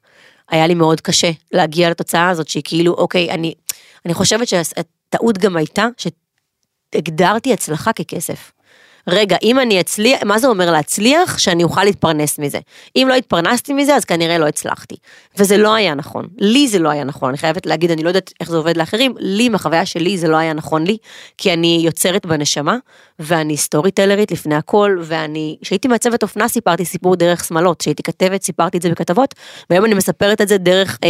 היה לי מאוד קשה להגיע לתוצאה הזאת, שהיא כאילו, אוקיי, אני, אני חושבת שהטעות גם הייתה שהגדרתי הצלחה ככסף. רגע, אם אני אצליח, מה זה אומר להצליח? שאני אוכל להתפרנס מזה. אם לא התפרנסתי מזה, אז כנראה לא הצלחתי. וזה לא היה נכון. לי זה לא היה נכון. אני חייבת להגיד, אני לא יודעת איך זה עובד לאחרים, לי, מהחוויה שלי, זה לא היה נכון לי, כי אני יוצרת בנשמה, ואני סטורי טלרית לפני הכל, ואני, כשהייתי מעצבת אופנה, סיפרתי סיפור דרך שמלות. כשהייתי כתבת, סיפרתי את זה בכתבות, והיום אני מספרת את זה דרך אה,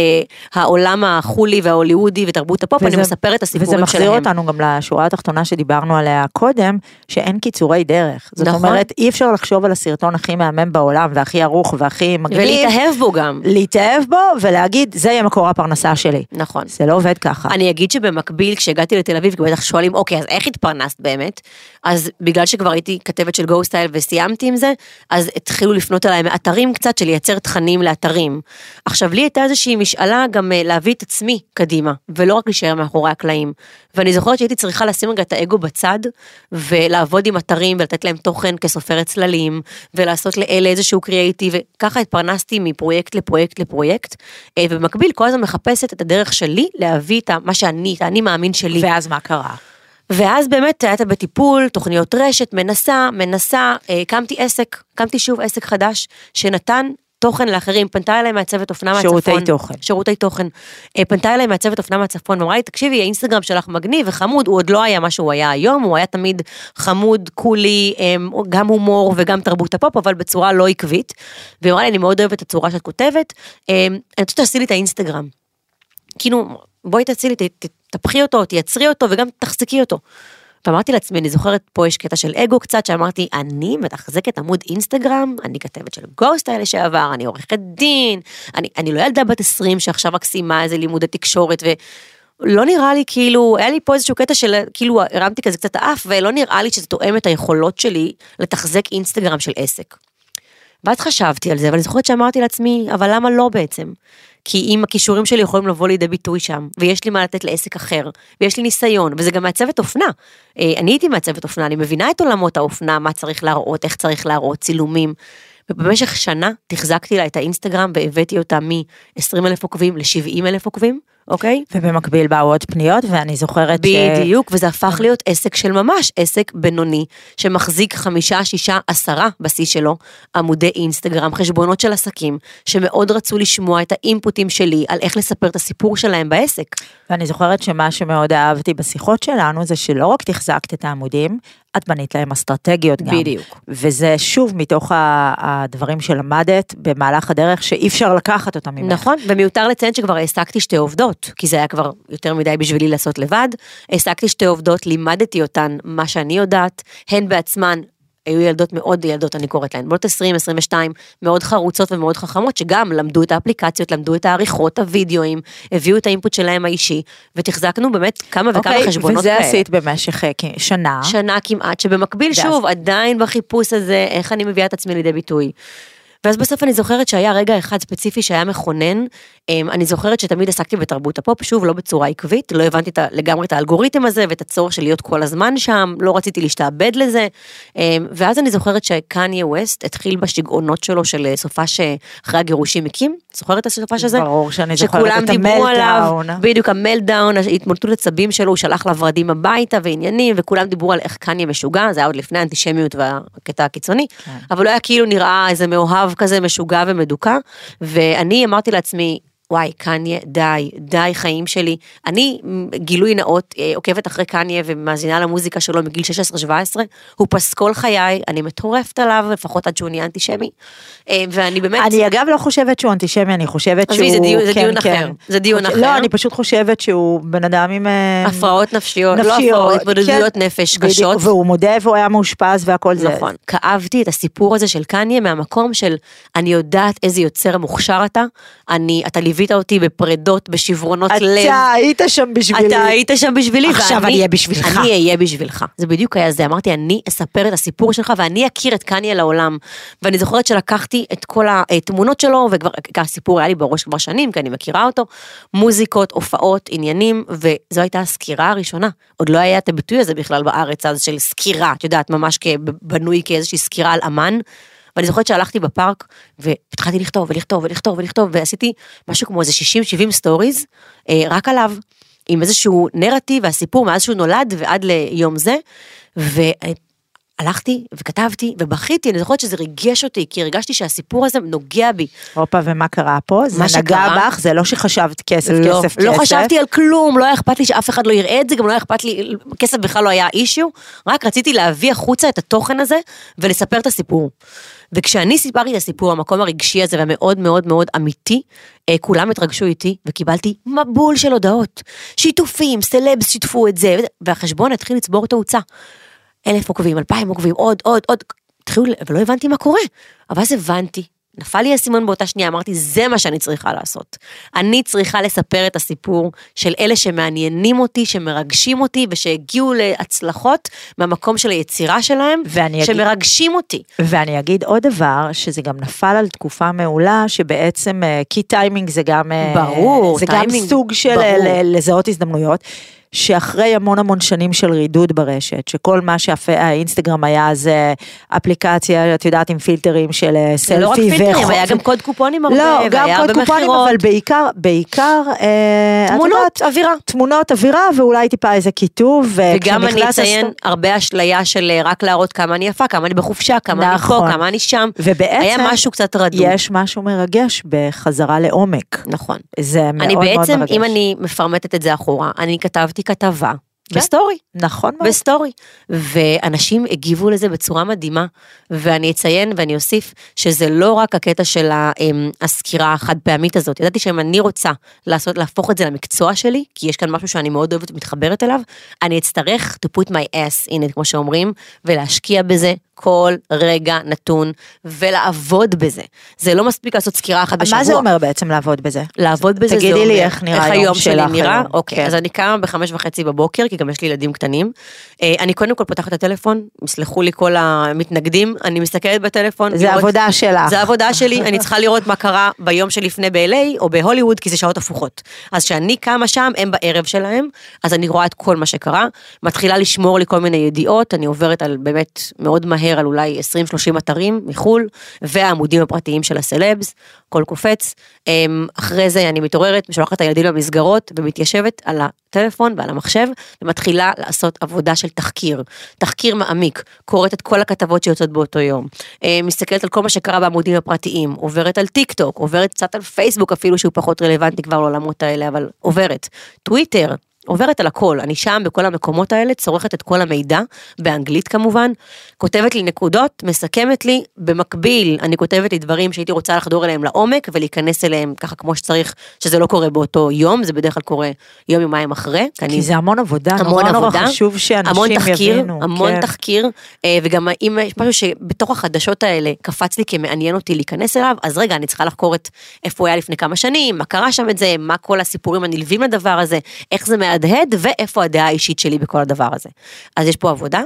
העולם החולי וההוליוודי ותרבות הפופ, אני וזה- מספרת את הסיפורים וזה שלהם. מחזיר אותנו גם לשורה התחתונה שדיברנו עליה קודם, שאין קיצורי דרך. זאת נכון. אומרת, אי אפשר לחשוב על הסרטון הכי מהמם בעולם, והכי ערוך והכי מגניב. ולהתאהב בו גם. להתאהב בו ולהגיד, זה יהיה מקור הפרנסה שלי. נכון. זה לא עובד ככה. אני אגיד שבמקביל, כשהגעתי לתל אביב, בטח שואלים, אוקיי, אז איך התפרנסת באמת? אז בגלל שכבר הייתי כתבת של גו סטייל וסיימתי עם זה, אז התחילו לפנות אליי מאתרים קצת של לייצר תכנים לאתרים. עכשיו, לי הייתה איזושהי משאלה גם אה, להביא את עצמי קדימה, ולא רק להישאר מאחורי הקלעים. ואני זוכרת שהייתי צריכה לשים רגע את האגו בצד, ולעבוד עם אתרים ולתת להם תוכן כסופרת צללים, ולעשות לאלה איזשהו קריאייטיב, וככה התפרנסתי מפרויקט לפרויקט לפרויקט, אה, ובמקביל כל הזמן מחפשת את הדרך שלי להביא את מה שאני, את האני מאמין שלי. ואז מה קרה? ואז באמת היית בטיפול, תוכניות רשת, מנסה, מנסה, אה, הקמתי עסק, הקמתי שוב עסק חדש, שנתן תוכן לאחרים, פנתה אליי מעצבת אופנה מהצפון. שירותי תוכן. שירותי תוכן. אה, פנתה אליי מעצבת אופנה מהצפון, ואמרה לי, תקשיבי, האינסטגרם שלך מגניב וחמוד, הוא עוד לא היה מה שהוא היה היום, הוא היה תמיד חמוד, קולי, אה, גם הומור וגם תרבות הפופ, אבל בצורה לא עקבית. והיא אמרה לי, אני מאוד אוהבת את הצורה שאת כותבת, אה, אני רוצה שתעשי לי את האינסטגרם. כאילו, בואי תעשי לי, תפחי אותו, תייצרי אותו וגם תחזיקי אותו. ואמרתי לעצמי, אני זוכרת, פה יש קטע של אגו קצת, שאמרתי, אני מתחזקת עמוד אינסטגרם, אני כתבת של גוסטייל לשעבר, אני עורכת דין, אני, אני לא ילדה בת 20 שעכשיו רק סיימה איזה לימודי תקשורת, ולא נראה לי כאילו, היה לי פה איזשהו קטע של, כאילו, הרמתי כזה קצת האף, ולא נראה לי שזה תואם את היכולות שלי לתחזק אינסטגרם של עסק. ואז חשבתי על זה, אבל אני זוכרת שאמרתי לעצמי, אבל למה לא בעצם? כי אם הכישורים שלי יכולים לבוא לידי ביטוי שם, ויש לי מה לתת לעסק אחר, ויש לי ניסיון, וזה גם מעצבת אופנה. אה, אני הייתי מעצבת אופנה, אני מבינה את עולמות האופנה, מה צריך להראות, איך צריך להראות, צילומים. ובמשך שנה תחזקתי לה את האינסטגרם והבאתי אותה מ-20 אלף עוקבים ל-70 אלף עוקבים, אוקיי? ובמקביל באו עוד פניות, ואני זוכרת ש... בדיוק, וזה הפך להיות עסק של ממש, עסק בינוני, שמחזיק חמישה, שישה, עשרה בשיא שלו, עמודי אינסטגרם, חשבונות של עסקים, שמאוד רצו לשמוע את האינפוטים שלי על איך לספר את הסיפור שלהם בעסק. ואני זוכרת שמה שמאוד אהבתי בשיחות שלנו זה שלא רק תחזקת את העמודים, את בנית להם אסטרטגיות גם. בדיוק. וזה שוב מתוך הדברים שלמדת במהלך הדרך שאי אפשר לקחת אותם ממך. נכון, ומיותר לציין שכבר העסקתי שתי עובדות. עובדות, כי זה היה כבר יותר מדי בשבילי לעשות לבד. העסקתי שתי עובדות, לימדתי אותן מה שאני יודעת, הן בעצמן היו ילדות מאוד ילדות, אני קוראת להן, בנות 20, 22, מאוד חרוצות ומאוד חכמות, שגם למדו את האפליקציות, למדו את העריכות, הווידאוים, הביאו את האינפוט שלהם האישי, ותחזקנו באמת כמה וכמה אוקיי, חשבונות וזה כאלה. עשית במשך אה, שנה. שנה כמעט, שבמקביל שוב, עדיין בחיפוש הזה, איך אני מביאה את עצמי לידי ביטוי. ואז בסוף אני זוכרת שהיה רגע אחד ספציפי שהיה מכונן, אמ, אני זוכרת שתמיד עסקתי בתרבות הפופ, שוב, לא בצורה עקבית, לא הבנתי לגמרי את האלגוריתם הזה ואת הצורך של להיות כל הזמן שם, לא רציתי להשתעבד לזה, אמ, ואז אני זוכרת שקניה ווסט התחיל בשיגעונות שלו של אה, סופש שאחרי הגירושים הקים, זוכרת את הסופש הזה? ברור שאני זוכרת את המלטאון. בדיוק המלדאון, התמוטטות עצבים שלו, הוא שלח לה ורדים הביתה ועניינים, וכולם דיברו על איך קניה משוגע, זה היה עוד לפני האנטישמיות והקטע הקיצוני, כן. אבל הוא היה כאילו נראה איזה מאוהב כזה משוגע ומדוכא, ואני אמרתי לעצמי, וואי, קניה, די, די חיים שלי. אני, גילוי נאות, אה, עוקבת אחרי קניה ומאזינה למוזיקה שלו מגיל 16-17, הוא פסקול חיי, אני מטורפת עליו, לפחות עד שהוא נהיה אנטישמי. אה, ואני באמת... אני אגב לא חושבת שהוא אנטישמי, אני חושבת שהוא... עזבי, זה דיון- זה כן, דיון כן. אחר, זה דיון אחר. לא, אני פשוט חושבת שהוא בן אדם עם... אה, הפרעות נפשיות, לא נפשיות, הפרעות, התמודדויות כן. נפש בדיוק, קשות. והוא מודה והוא היה מאושפז והכל זה. נכון. כאבתי את הסיפור הזה של קניה מהמקום של אני יודעת איזה יוצר מוכשר אתה, אני, אתה ליווית אותי בפרדות, בשברונות לב. אתה היית שם בשבילי. אתה היית שם בשבילי, עכשיו ואני- אני אהיה בשבילך. אני אהיה בשבילך. זה בדיוק היה זה, אמרתי, אני אספר את הסיפור שלך ואני אכיר את קניה לעולם. ואני זוכרת שלקחתי את כל התמונות שלו, וכבר, הסיפור היה לי בראש כבר שנים, כי אני מכירה אותו, מוזיקות, הופעות, עניינים, וזו הייתה הסקירה הראשונה. עוד לא היה את הביטוי הזה בכלל בארץ, אז של סקירה, את יודעת, ממש בנוי כאיזושהי סקירה על אמן. ואני זוכרת שהלכתי בפארק והתחלתי לכתוב ולכתוב ולכתוב ולכתוב ועשיתי משהו כמו איזה 60-70 סטוריז אה, רק עליו, עם איזשהו נרטיב והסיפור מאז שהוא נולד ועד ליום זה, והלכתי וכתבתי ובכיתי, אני זוכרת שזה ריגש אותי, כי הרגשתי שהסיפור הזה נוגע בי. הופה, ומה קרה פה? זה מה נגע שקרה- בך? זה לא שחשבת כסף, לא, כסף, לא כסף. חשבתי על כלום, לא היה אכפת לי שאף אחד לא יראה את זה, גם לא היה אכפת לי, כסף בכלל לא היה אישיו, רק רציתי להביא החוצה את התוכן הזה ולספר את הסיפור. וכשאני סיפרתי את הסיפור, המקום הרגשי הזה והמאוד מאוד מאוד אמיתי, אה, כולם התרגשו איתי וקיבלתי מבול של הודעות. שיתופים, סלבס שיתפו את זה, והחשבון התחיל לצבור תאוצה. אלף עוקבים, אלפיים עוקבים, עוד, עוד, עוד, התחילו, ולא הבנתי מה קורה. אבל אז הבנתי, נפל לי האסימון באותה שנייה, אמרתי, זה מה שאני צריכה לעשות. אני צריכה לספר את הסיפור של אלה שמעניינים אותי, שמרגשים אותי, ושהגיעו להצלחות מהמקום של היצירה שלהם, ואני אגיד- שמרגשים אותי. ואני אגיד עוד דבר, שזה גם נפל על תקופה מעולה, שבעצם קי טיימינג זה גם... אה, ברור, זה גם טיימינג, סוג של ברור. אה, לזהות הזדמנויות. שאחרי המון המון שנים של רידוד ברשת, שכל מה שהאינסטגרם היה זה אפליקציה, את יודעת, עם פילטרים של אה, זה לא רק סלפי פילטרים, היה גם קוד קופונים הרבה, לא, גם והיה קוד הרבה קופונים, מכירות. אבל בעיקר, בעיקר, אה, תמונות, יודעת, אווירה. תמונות, אווירה, ואולי טיפה איזה כיתוב. וגם אני אציין הסטו- הרבה אשליה של אה, רק להראות כמה אני יפה, כמה אני בחופשה, כמה אני נכון. פה, כמה אני שם. ובעצם, היה משהו קצת רדוד. יש משהו מרגש בחזרה לעומק. נכון. זה מאוד אני מאוד בעצם, מרגש. אם אני מפרמטת את זה אחורה, אני כתבתי כתבה. כן. בסטורי, נכון מאוד. בסטורי. ואנשים הגיבו לזה בצורה מדהימה, ואני אציין ואני אוסיף שזה לא רק הקטע של אמ, הסקירה החד פעמית הזאת, ידעתי שאם אני רוצה לעשות, להפוך את זה למקצוע שלי, כי יש כאן משהו שאני מאוד אוהבת ומתחברת אליו, אני אצטרך to put my ass in it, כמו שאומרים, ולהשקיע בזה כל רגע נתון, ולעבוד בזה. זה לא מספיק לעשות סקירה אחת בשבוע. מה זה אומר בעצם לעבוד בזה? לעבוד בזה זה תגידי אומר, לי איך נראה היום שלי שלך נראה, היום. אוקיי, כן. אז אני קמה בחמש וחצי בבוקר, כי גם יש לי ילדים קטנים. אה, אני קודם כל פותחת את הטלפון, יסלחו לי כל המתנגדים, אני מסתכלת בטלפון. זה לראות- עבודה שלך. זה עבודה שלי, אני צריכה לראות מה קרה ביום שלפני ב-LA או בהוליווד, כי זה שעות הפוכות. אז כשאני קמה שם, הם בערב שלהם, אז אני רואה את כל מה שקרה, מתחילה לשמור לי כל מיני ידיעות, אני עוברת על באמת מאוד מהר על אולי 20-30 אתרים מחו"ל, והעמודים הפרטיים של הסלבס, הכל קופץ. אמ, אחרי זה אני מתעוררת, משלחת את הילדים למסגרות, ומתיישבת על הטלפון ועל המחשב, ומתחילה לעשות עבודה של תחקיר. תחקיר מעמיק, קוראת את כל הכתבות שיוצאות באותו יום, אמ, מסתכלת על כל מה שקרה בעמודים הפרטיים, עוברת על טיק טוק, עוברת קצת על פייסבוק אפילו שהוא פחות רלוונטי כבר לעולמות האלה, אבל עוברת. טוויטר, עוברת על הכל, אני שם בכל המקומות האלה, צורכת את כל המידע, באנגלית כמובן, כותבת לי נקודות, מסכמת לי, במקביל אני כותבת לי דברים שהייתי רוצה לחדור אליהם לעומק ולהיכנס אליהם ככה כמו שצריך, שזה לא קורה באותו יום, זה בדרך כלל קורה יום יומיים אחרי. כי אני- זה המון עבודה, המון נורא נורא עבודה, חשוב שאנשים המון תחקיר, יבינו. המון כן. תחקיר, אה, וגם אם יש משהו שבתוך החדשות האלה קפץ לי כמעניין אותי להיכנס אליו, אז רגע, אני צריכה לחקור את איפה הוא היה לפני כמה שנים, מה קרה שם את זה, מה כל הסיפורים הנלווים לדבר הזה, איך זה מהדהד, ואיפה הדעה האישית שלי בכל הדבר הזה. אז יש פה עבודה.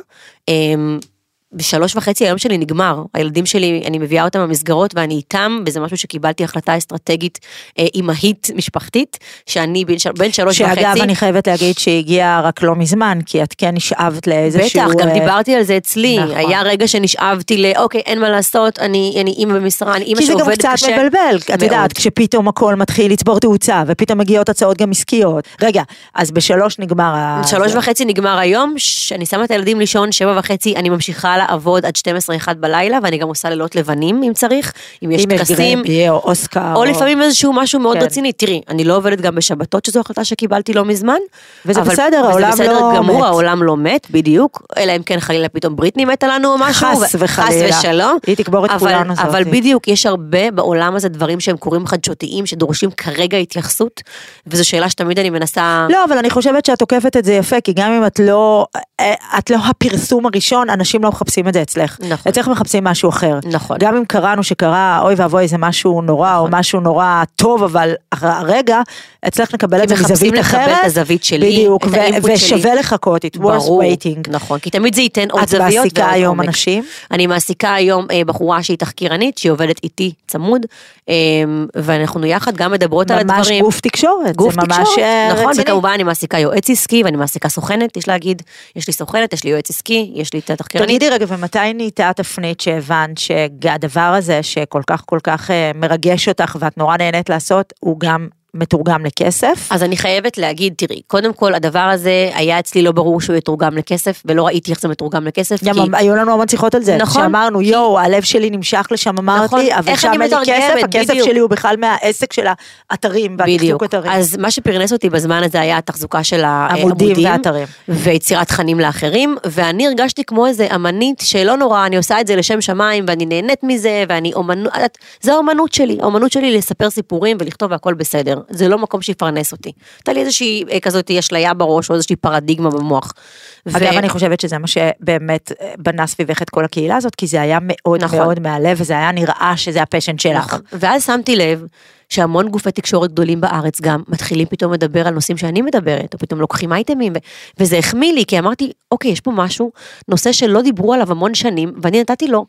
בשלוש וחצי היום שלי נגמר, הילדים שלי, אני מביאה אותם במסגרות ואני איתם, וזה משהו שקיבלתי החלטה אסטרטגית אה, אימהית משפחתית, שאני בין, של, בין שלוש וחצי. שאגב, אני חייבת להגיד שהגיעה רק לא מזמן, כי את כן נשאבת לאיזשהו... בטח, גם אה, דיברתי על זה אצלי, נכון. היה רגע שנשאבתי ל, אוקיי, אין מה לעשות, אני אני אימא במשרה, אני אימא כי זה גם שעובדת קצת קשה. מבלבל, את מאוד. יודעת, כשפתאום הכל מתחיל לצבור תאוצה, ופתאום מגיעות הצעות גם עסקיות. רגע, אז בשלוש נגמר ה... שלוש. וחצי נגמר היום, שאני שמה את הילדים לישון, שבע וחצי, אני ממשיכה לעבוד עד 12-1 בלילה, ואני גם עושה לילות לבנים אם צריך, אם יש אם יש טקסים. או אוסקר. או לפעמים איזשהו משהו מאוד כן. רציני, תראי, אני לא עובדת גם בשבתות, שזו החלטה שקיבלתי לא מזמן. וזה אבל- בסדר, וזה העולם בסדר לא גמור, מת. העולם לא מת, בדיוק, אלא אם כן חלילה פתאום בריטני מתה לנו או משהו. חס ו- וחלילה. חס ושלום. היא תקבור את אבל- כולנו זאתי. אבל בדיוק, יש הרבה בעולם הזה דברים שהם קורים חדשותיים, שדורשים כרגע התייחסות, וזו שאלה שתמיד אני מנסה... לא, אבל אני חושבת שאת תוקפת את זה יפה, כי גם אם את לא, את לא הפרסום הראשון, אנשים לא מחפשים את זה אצלך. נכון. אצלך מחפשים משהו אחר. נכון. גם אם קראנו שקרה, אוי ואבוי, זה משהו נורא, או משהו נורא טוב, אבל הרגע, אצלך נקבל את זה כי מחפשים מזווית לקבל אחרת. את הזווית שלי, בדיוק, את האינפוט שלי. ושווה לחכות, it ברור, waiting. נכון, כי תמיד זה ייתן עוד את זוויות. מעסיקה ועוד היום עומק. אנשים? אני מעסיקה היום אה, בחורה שהיא תחקירנית, שהיא עובדת איתי צמוד, אה, ואנחנו יחד גם מדברות על ממש הדברים. גוף תקשורת, גוף ממש תקשורת, אה, נכון. וכמובן אני מעסיקה יועץ עסקי ואני מעסיקה סוכנת, יש להגיד, יש לי סוכנת, יש לי יועץ עסקי, יש לי את התחקירנית. תגידי רגע, ומתי נהייתה התפנית שהבנת שהדבר הזה שכל כך כל כך אה, מרגש אותך ואת נורא נהנית לעשות, הוא גם מתורגם לכסף? אז אני חייבת להגיד, תראי, קודם כל הדבר הזה היה אצלי לא ברור שהוא יתורגם לכסף, ולא ראיתי איך זה מתורגם לכסף, גם כי... היו לנו המון שיחות על זה, נכון, שאמרנו יואו הלב שלי נמשך לשם נכון, אמרתי, אבל איך שם אין לי כסף, מתרגמת, הכסף בדיוק. שלי הוא בכלל מהעסק של האתרים בדיוק, והתחזוק אתרים. אז מה שפרנס אותי בזמן הזה היה התחזוקה של עמודים העמודים, ואתרים. ויצירת תכנים לאחרים, ואני הרגשתי כמו איזה אמנית שלא נורא, אני עושה את זה לשם שמיים, ואני נהנית מזה, ואני אומנות, את- זה האומנות שלי, האומנות שלי לספר סיפורים ולכתוב והכל בסדר, זה לא מקום שיפרנס אותי. הייתה לי איזושהי אה, כזאת אשליה בראש, או איזושהי פרדיגמה במוח. ו- אגב, אני חושבת שזה מה שבאמת אה, בנה סביבך את כל הקהילה הזאת, כי זה היה מאוד נכון. מאוד מהלב, וזה היה נראה שזה הפשן שלך. נכון. ואז שמתי לב שהמון גופי תקשורת גדולים בארץ גם מתחילים פתאום לדבר על נושאים שאני מדברת, או פתאום לוקחים אייטמים, ו- וזה החמיא לי, כי אמרתי, אוקיי, יש פה משהו, נושא שלא דיברו עליו המון שנים, ואני נתתי לו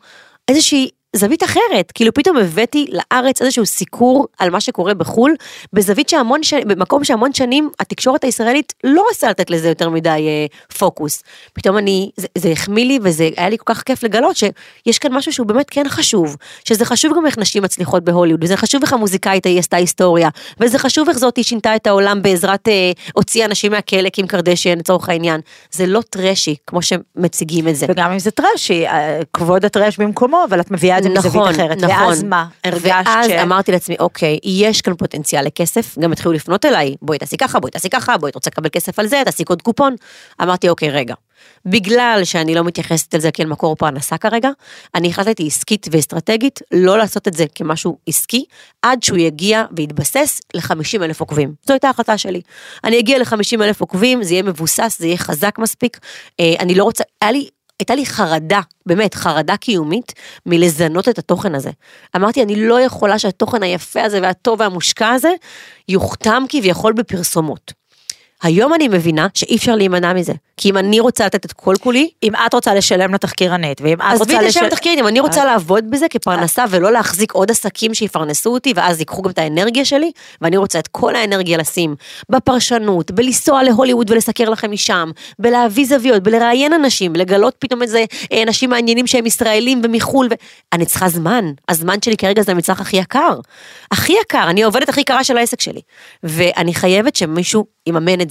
איזושהי... זווית אחרת, כאילו פתאום הבאתי לארץ איזשהו סיקור על מה שקורה בחו"ל, בזווית שהמון ש... במקום שהמון שנים התקשורת הישראלית לא רצתה לתת לזה יותר מדי אה, פוקוס. פתאום אני, זה, זה החמיא לי וזה היה לי כל כך כיף לגלות שיש כאן משהו שהוא באמת כן חשוב, שזה חשוב גם איך נשים מצליחות בהוליווד, וזה חשוב איך המוזיקאית ההיא עשתה היסטוריה, וזה חשוב איך זאתי שינתה את העולם בעזרת אה, הוציאה אנשים מהכלא קים קרדשן לצורך העניין. זה לא טרשי כמו שמציגים את זה. וגם אם זה טראשי, אה, כבוד הטראש במקומו, אבל את מביאה את זה מזווית אחרת. ואז מה? הרגשת ואז ש... אמרתי לעצמי, אוקיי, יש כאן פוטנציאל לכסף, גם התחילו לפנות אליי, בואי תעשי ככה, בואי תעשי ככה, בואי את רוצה לקבל כסף על זה, תעשי קוד קופון. אמרתי, אוקיי, רגע. בגלל שאני לא מתייחסת על זה כאל מקור פרנסה כרגע, אני החלטתי עסקית ואסטרטגית לא לעשות את זה כמשהו עסקי, עד שהוא יגיע ויתבסס ל-50 אלף עוקבים. זו הייתה ההחלטה שלי. אני אגיע ל-50 אלף עוקבים, זה יהיה מבוסס, זה יהיה חזק מספיק. אה, אני לא רוצה, היה לי הייתה לי חרדה, באמת, חרדה קיומית, מלזנות את התוכן הזה. אמרתי, אני לא יכולה שהתוכן היפה הזה והטוב והמושקע הזה, יוכתם כביכול בפרסומות. היום אני מבינה שאי אפשר להימנע מזה. כי אם אני רוצה לתת את כל כולי, אם את רוצה לשלם לתחקירנית, ואם את עזבי רוצה את לשלם... השם התחקירית, אם אני רוצה לעבוד בזה כפרנסה ולא להחזיק עוד עסקים שיפרנסו אותי, ואז ייקחו גם את האנרגיה שלי, ואני רוצה את כל האנרגיה לשים בפרשנות, בלנסוע להוליווד ולסקר לכם משם, בלהביא זוויות, בלראיין אנשים, לגלות פתאום איזה אה, אנשים מעניינים שהם ישראלים ומחו"ל, ו... אני צריכה זמן, הזמן שלי כרגע זה המצרך הכי יקר. הכי יקר, אני העובדת הכי יקרה של העסק שלי. ואני חייבת שמישהו יממן את.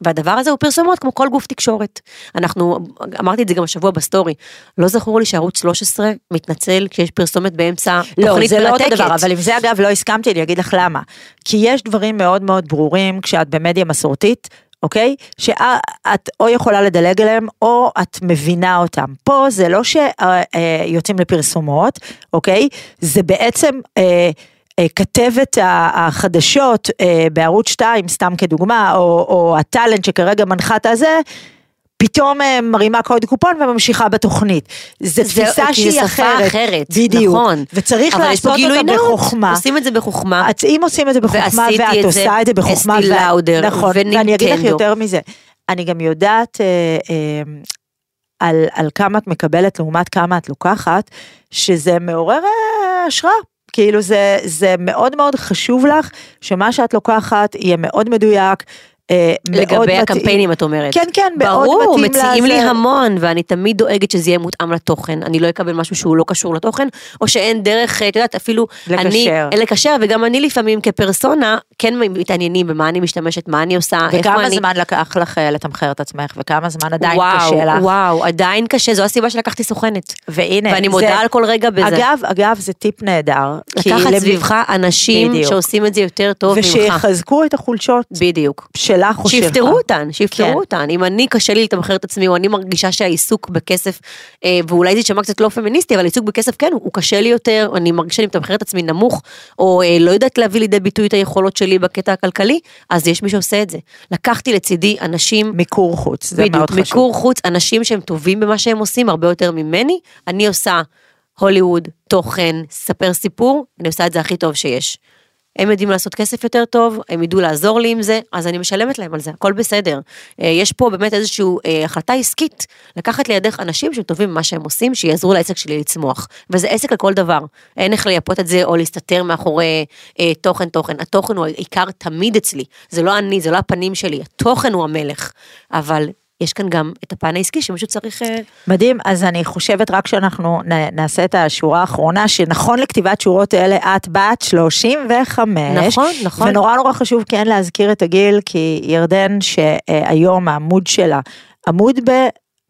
והדבר הזה הוא פרסומות כמו כל גוף תקשורת. אנחנו, אמרתי את זה גם השבוע בסטורי, לא זכור לי שערוץ 13 מתנצל כשיש פרסומת באמצע לא, תוכנית זה לא מרתקת. אותו דבר, אבל עם זה אגב לא הסכמתי, אני אגיד לך למה. כי יש דברים מאוד מאוד ברורים, כשאת במדיה מסורתית, אוקיי? שאת או יכולה לדלג עליהם, או את מבינה אותם. פה זה לא שיוצאים לפרסומות, אוקיי? זה בעצם... אה, אה, כתבת החדשות אה, בערוץ 2, סתם כדוגמה, או, או הטאלנט שכרגע מנחה את הזה, פתאום אה, מרימה קוד קופון וממשיכה בתוכנית. זו תפיסה שהיא אחרת. אחרת, בדיוק. נכון. וצריך לעשות אותה נאות. בחוכמה. עושים את זה בחוכמה. את, אם עושים את זה בחוכמה ואת עושה את זה בחוכמה, אסתי לאודר נכון, ואני אגיד לך ונינטנדו. יותר מזה, אני גם יודעת אה, אה, על, על כמה את מקבלת לעומת כמה את לוקחת, שזה מעורר אה, השראה. כאילו זה, זה מאוד מאוד חשוב לך שמה שאת לוקחת יהיה מאוד מדויק, לגבי מתאים. הקמפיינים את אומרת. כן, כן, מאוד ברור, מתאים מציעים לי לזה. המון, ואני תמיד דואגת שזה יהיה מותאם לתוכן. אני לא אקבל משהו שהוא לא קשור לתוכן, או שאין דרך, את יודעת, אפילו לקשר. אני, לקשר, וגם אני לפעמים כפרסונה, כן מתעניינים במה אני משתמשת, מה אני עושה, איפה וכמה אני. זמן לקח לך אה, לתמחר את עצמך, וכמה זמן עדיין וואו, קשה לך. וואו, עדיין קשה, זו הסיבה שלקחתי סוכנת. והנה, ואני זה- מודה על כל רגע בזה. אגב, אגב, זה טיפ נהדר. לקחת סביבך אנשים בדיוק. שעושים את זה יותר טוב ממך. ושיחזקו את החולשות בדיוק. שלך או שלך. שיפתרו אותן, שיפתרו כן. אותן. אם אני קשה לי לתמחר את עצמי, או אני מרגישה שהעיסוק בכסף, אה, ואולי זה יישמע קצת לא פמיניסטי, אבל עיסוק בכסף כן, הוא קשה לי יותר, אני מרגישה שאני מתמחרת את עצמי נמוך, או אה, לא יודעת להביא לידי ביטוי את היכולות שלי בקטע הכלכלי, אז יש מי שעושה את זה. לקחתי לצידי אנשים מיקור חוץ, זה מאוד חשוב. מיקור חוץ, אנשים שהם טובים במה שהם עושים הרבה יותר ממני, אני עושה הוליווד, תוכן, ספר סיפור, אני עושה את זה הכי טוב שיש. הם יודעים לעשות כסף יותר טוב, הם ידעו לעזור לי עם זה, אז אני משלמת להם על זה, הכל בסדר. אה, יש פה באמת איזושהי אה, החלטה עסקית, לקחת לידך אנשים שטובים במה שהם עושים, שיעזרו לעסק שלי לצמוח. וזה עסק לכל דבר, אין איך לייפות את זה או להסתתר מאחורי אה, תוכן תוכן. התוכן הוא העיקר תמיד אצלי, זה לא אני, זה לא הפנים שלי, התוכן הוא המלך. אבל יש כאן גם את הפן העסקי שמישהו צריך... אה, מדהים, אז אני חושבת רק שאנחנו נעשה את השורה האחרונה, שנכון לכתיבת שורות אלה, את בת 35. נכון, נכון. ונורא נורא חשוב כן להזכיר את הגיל, כי ירדן שהיום העמוד שלה, עמוד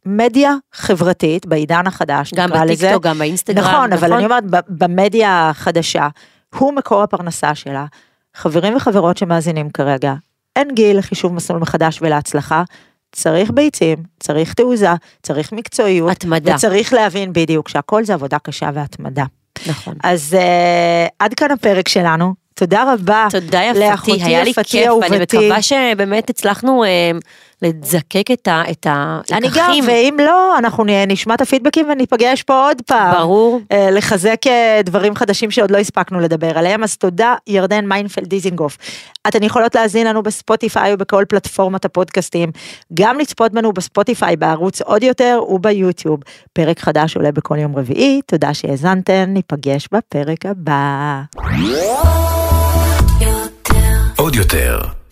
במדיה חברתית, בעידן החדש, גם. בטיקטוק, גם באינסטגרם, נכון, אבל נכון. אני אומרת, ב- במדיה החדשה, הוא מקור הפרנסה שלה. חברים וחברות שמאזינים כרגע, אין גיל לחישוב מסלול מחדש ולהצלחה. צריך ביצים, צריך תעוזה, צריך מקצועיות. התמדה. וצריך להבין בדיוק שהכל זה עבודה קשה והתמדה. נכון. אז אה, עד כאן הפרק שלנו. תודה רבה. תודה יפתי, היה לי כיף, ואני. מקווה שבאמת הצלחנו אה, לזקק את ה- את אני גם, הלקחים. ואם לא, אנחנו נ- נשמע את הפידבקים וניפגש פה עוד פעם. ברור. אה, לחזק אה, דברים חדשים שעוד לא הספקנו לדבר עליהם, אז תודה ירדן מיינפלד דיזינגוף. אתן יכולות להאזין לנו בספוטיפיי ובכל פלטפורמת הפודקאסטים, גם לצפות בנו בספוטיפיי בערוץ עוד יותר וביוטיוב. פרק חדש עולה בכל יום רביעי, תודה שהאזנתן, ניפגש בפרק הבא. עוד יותר,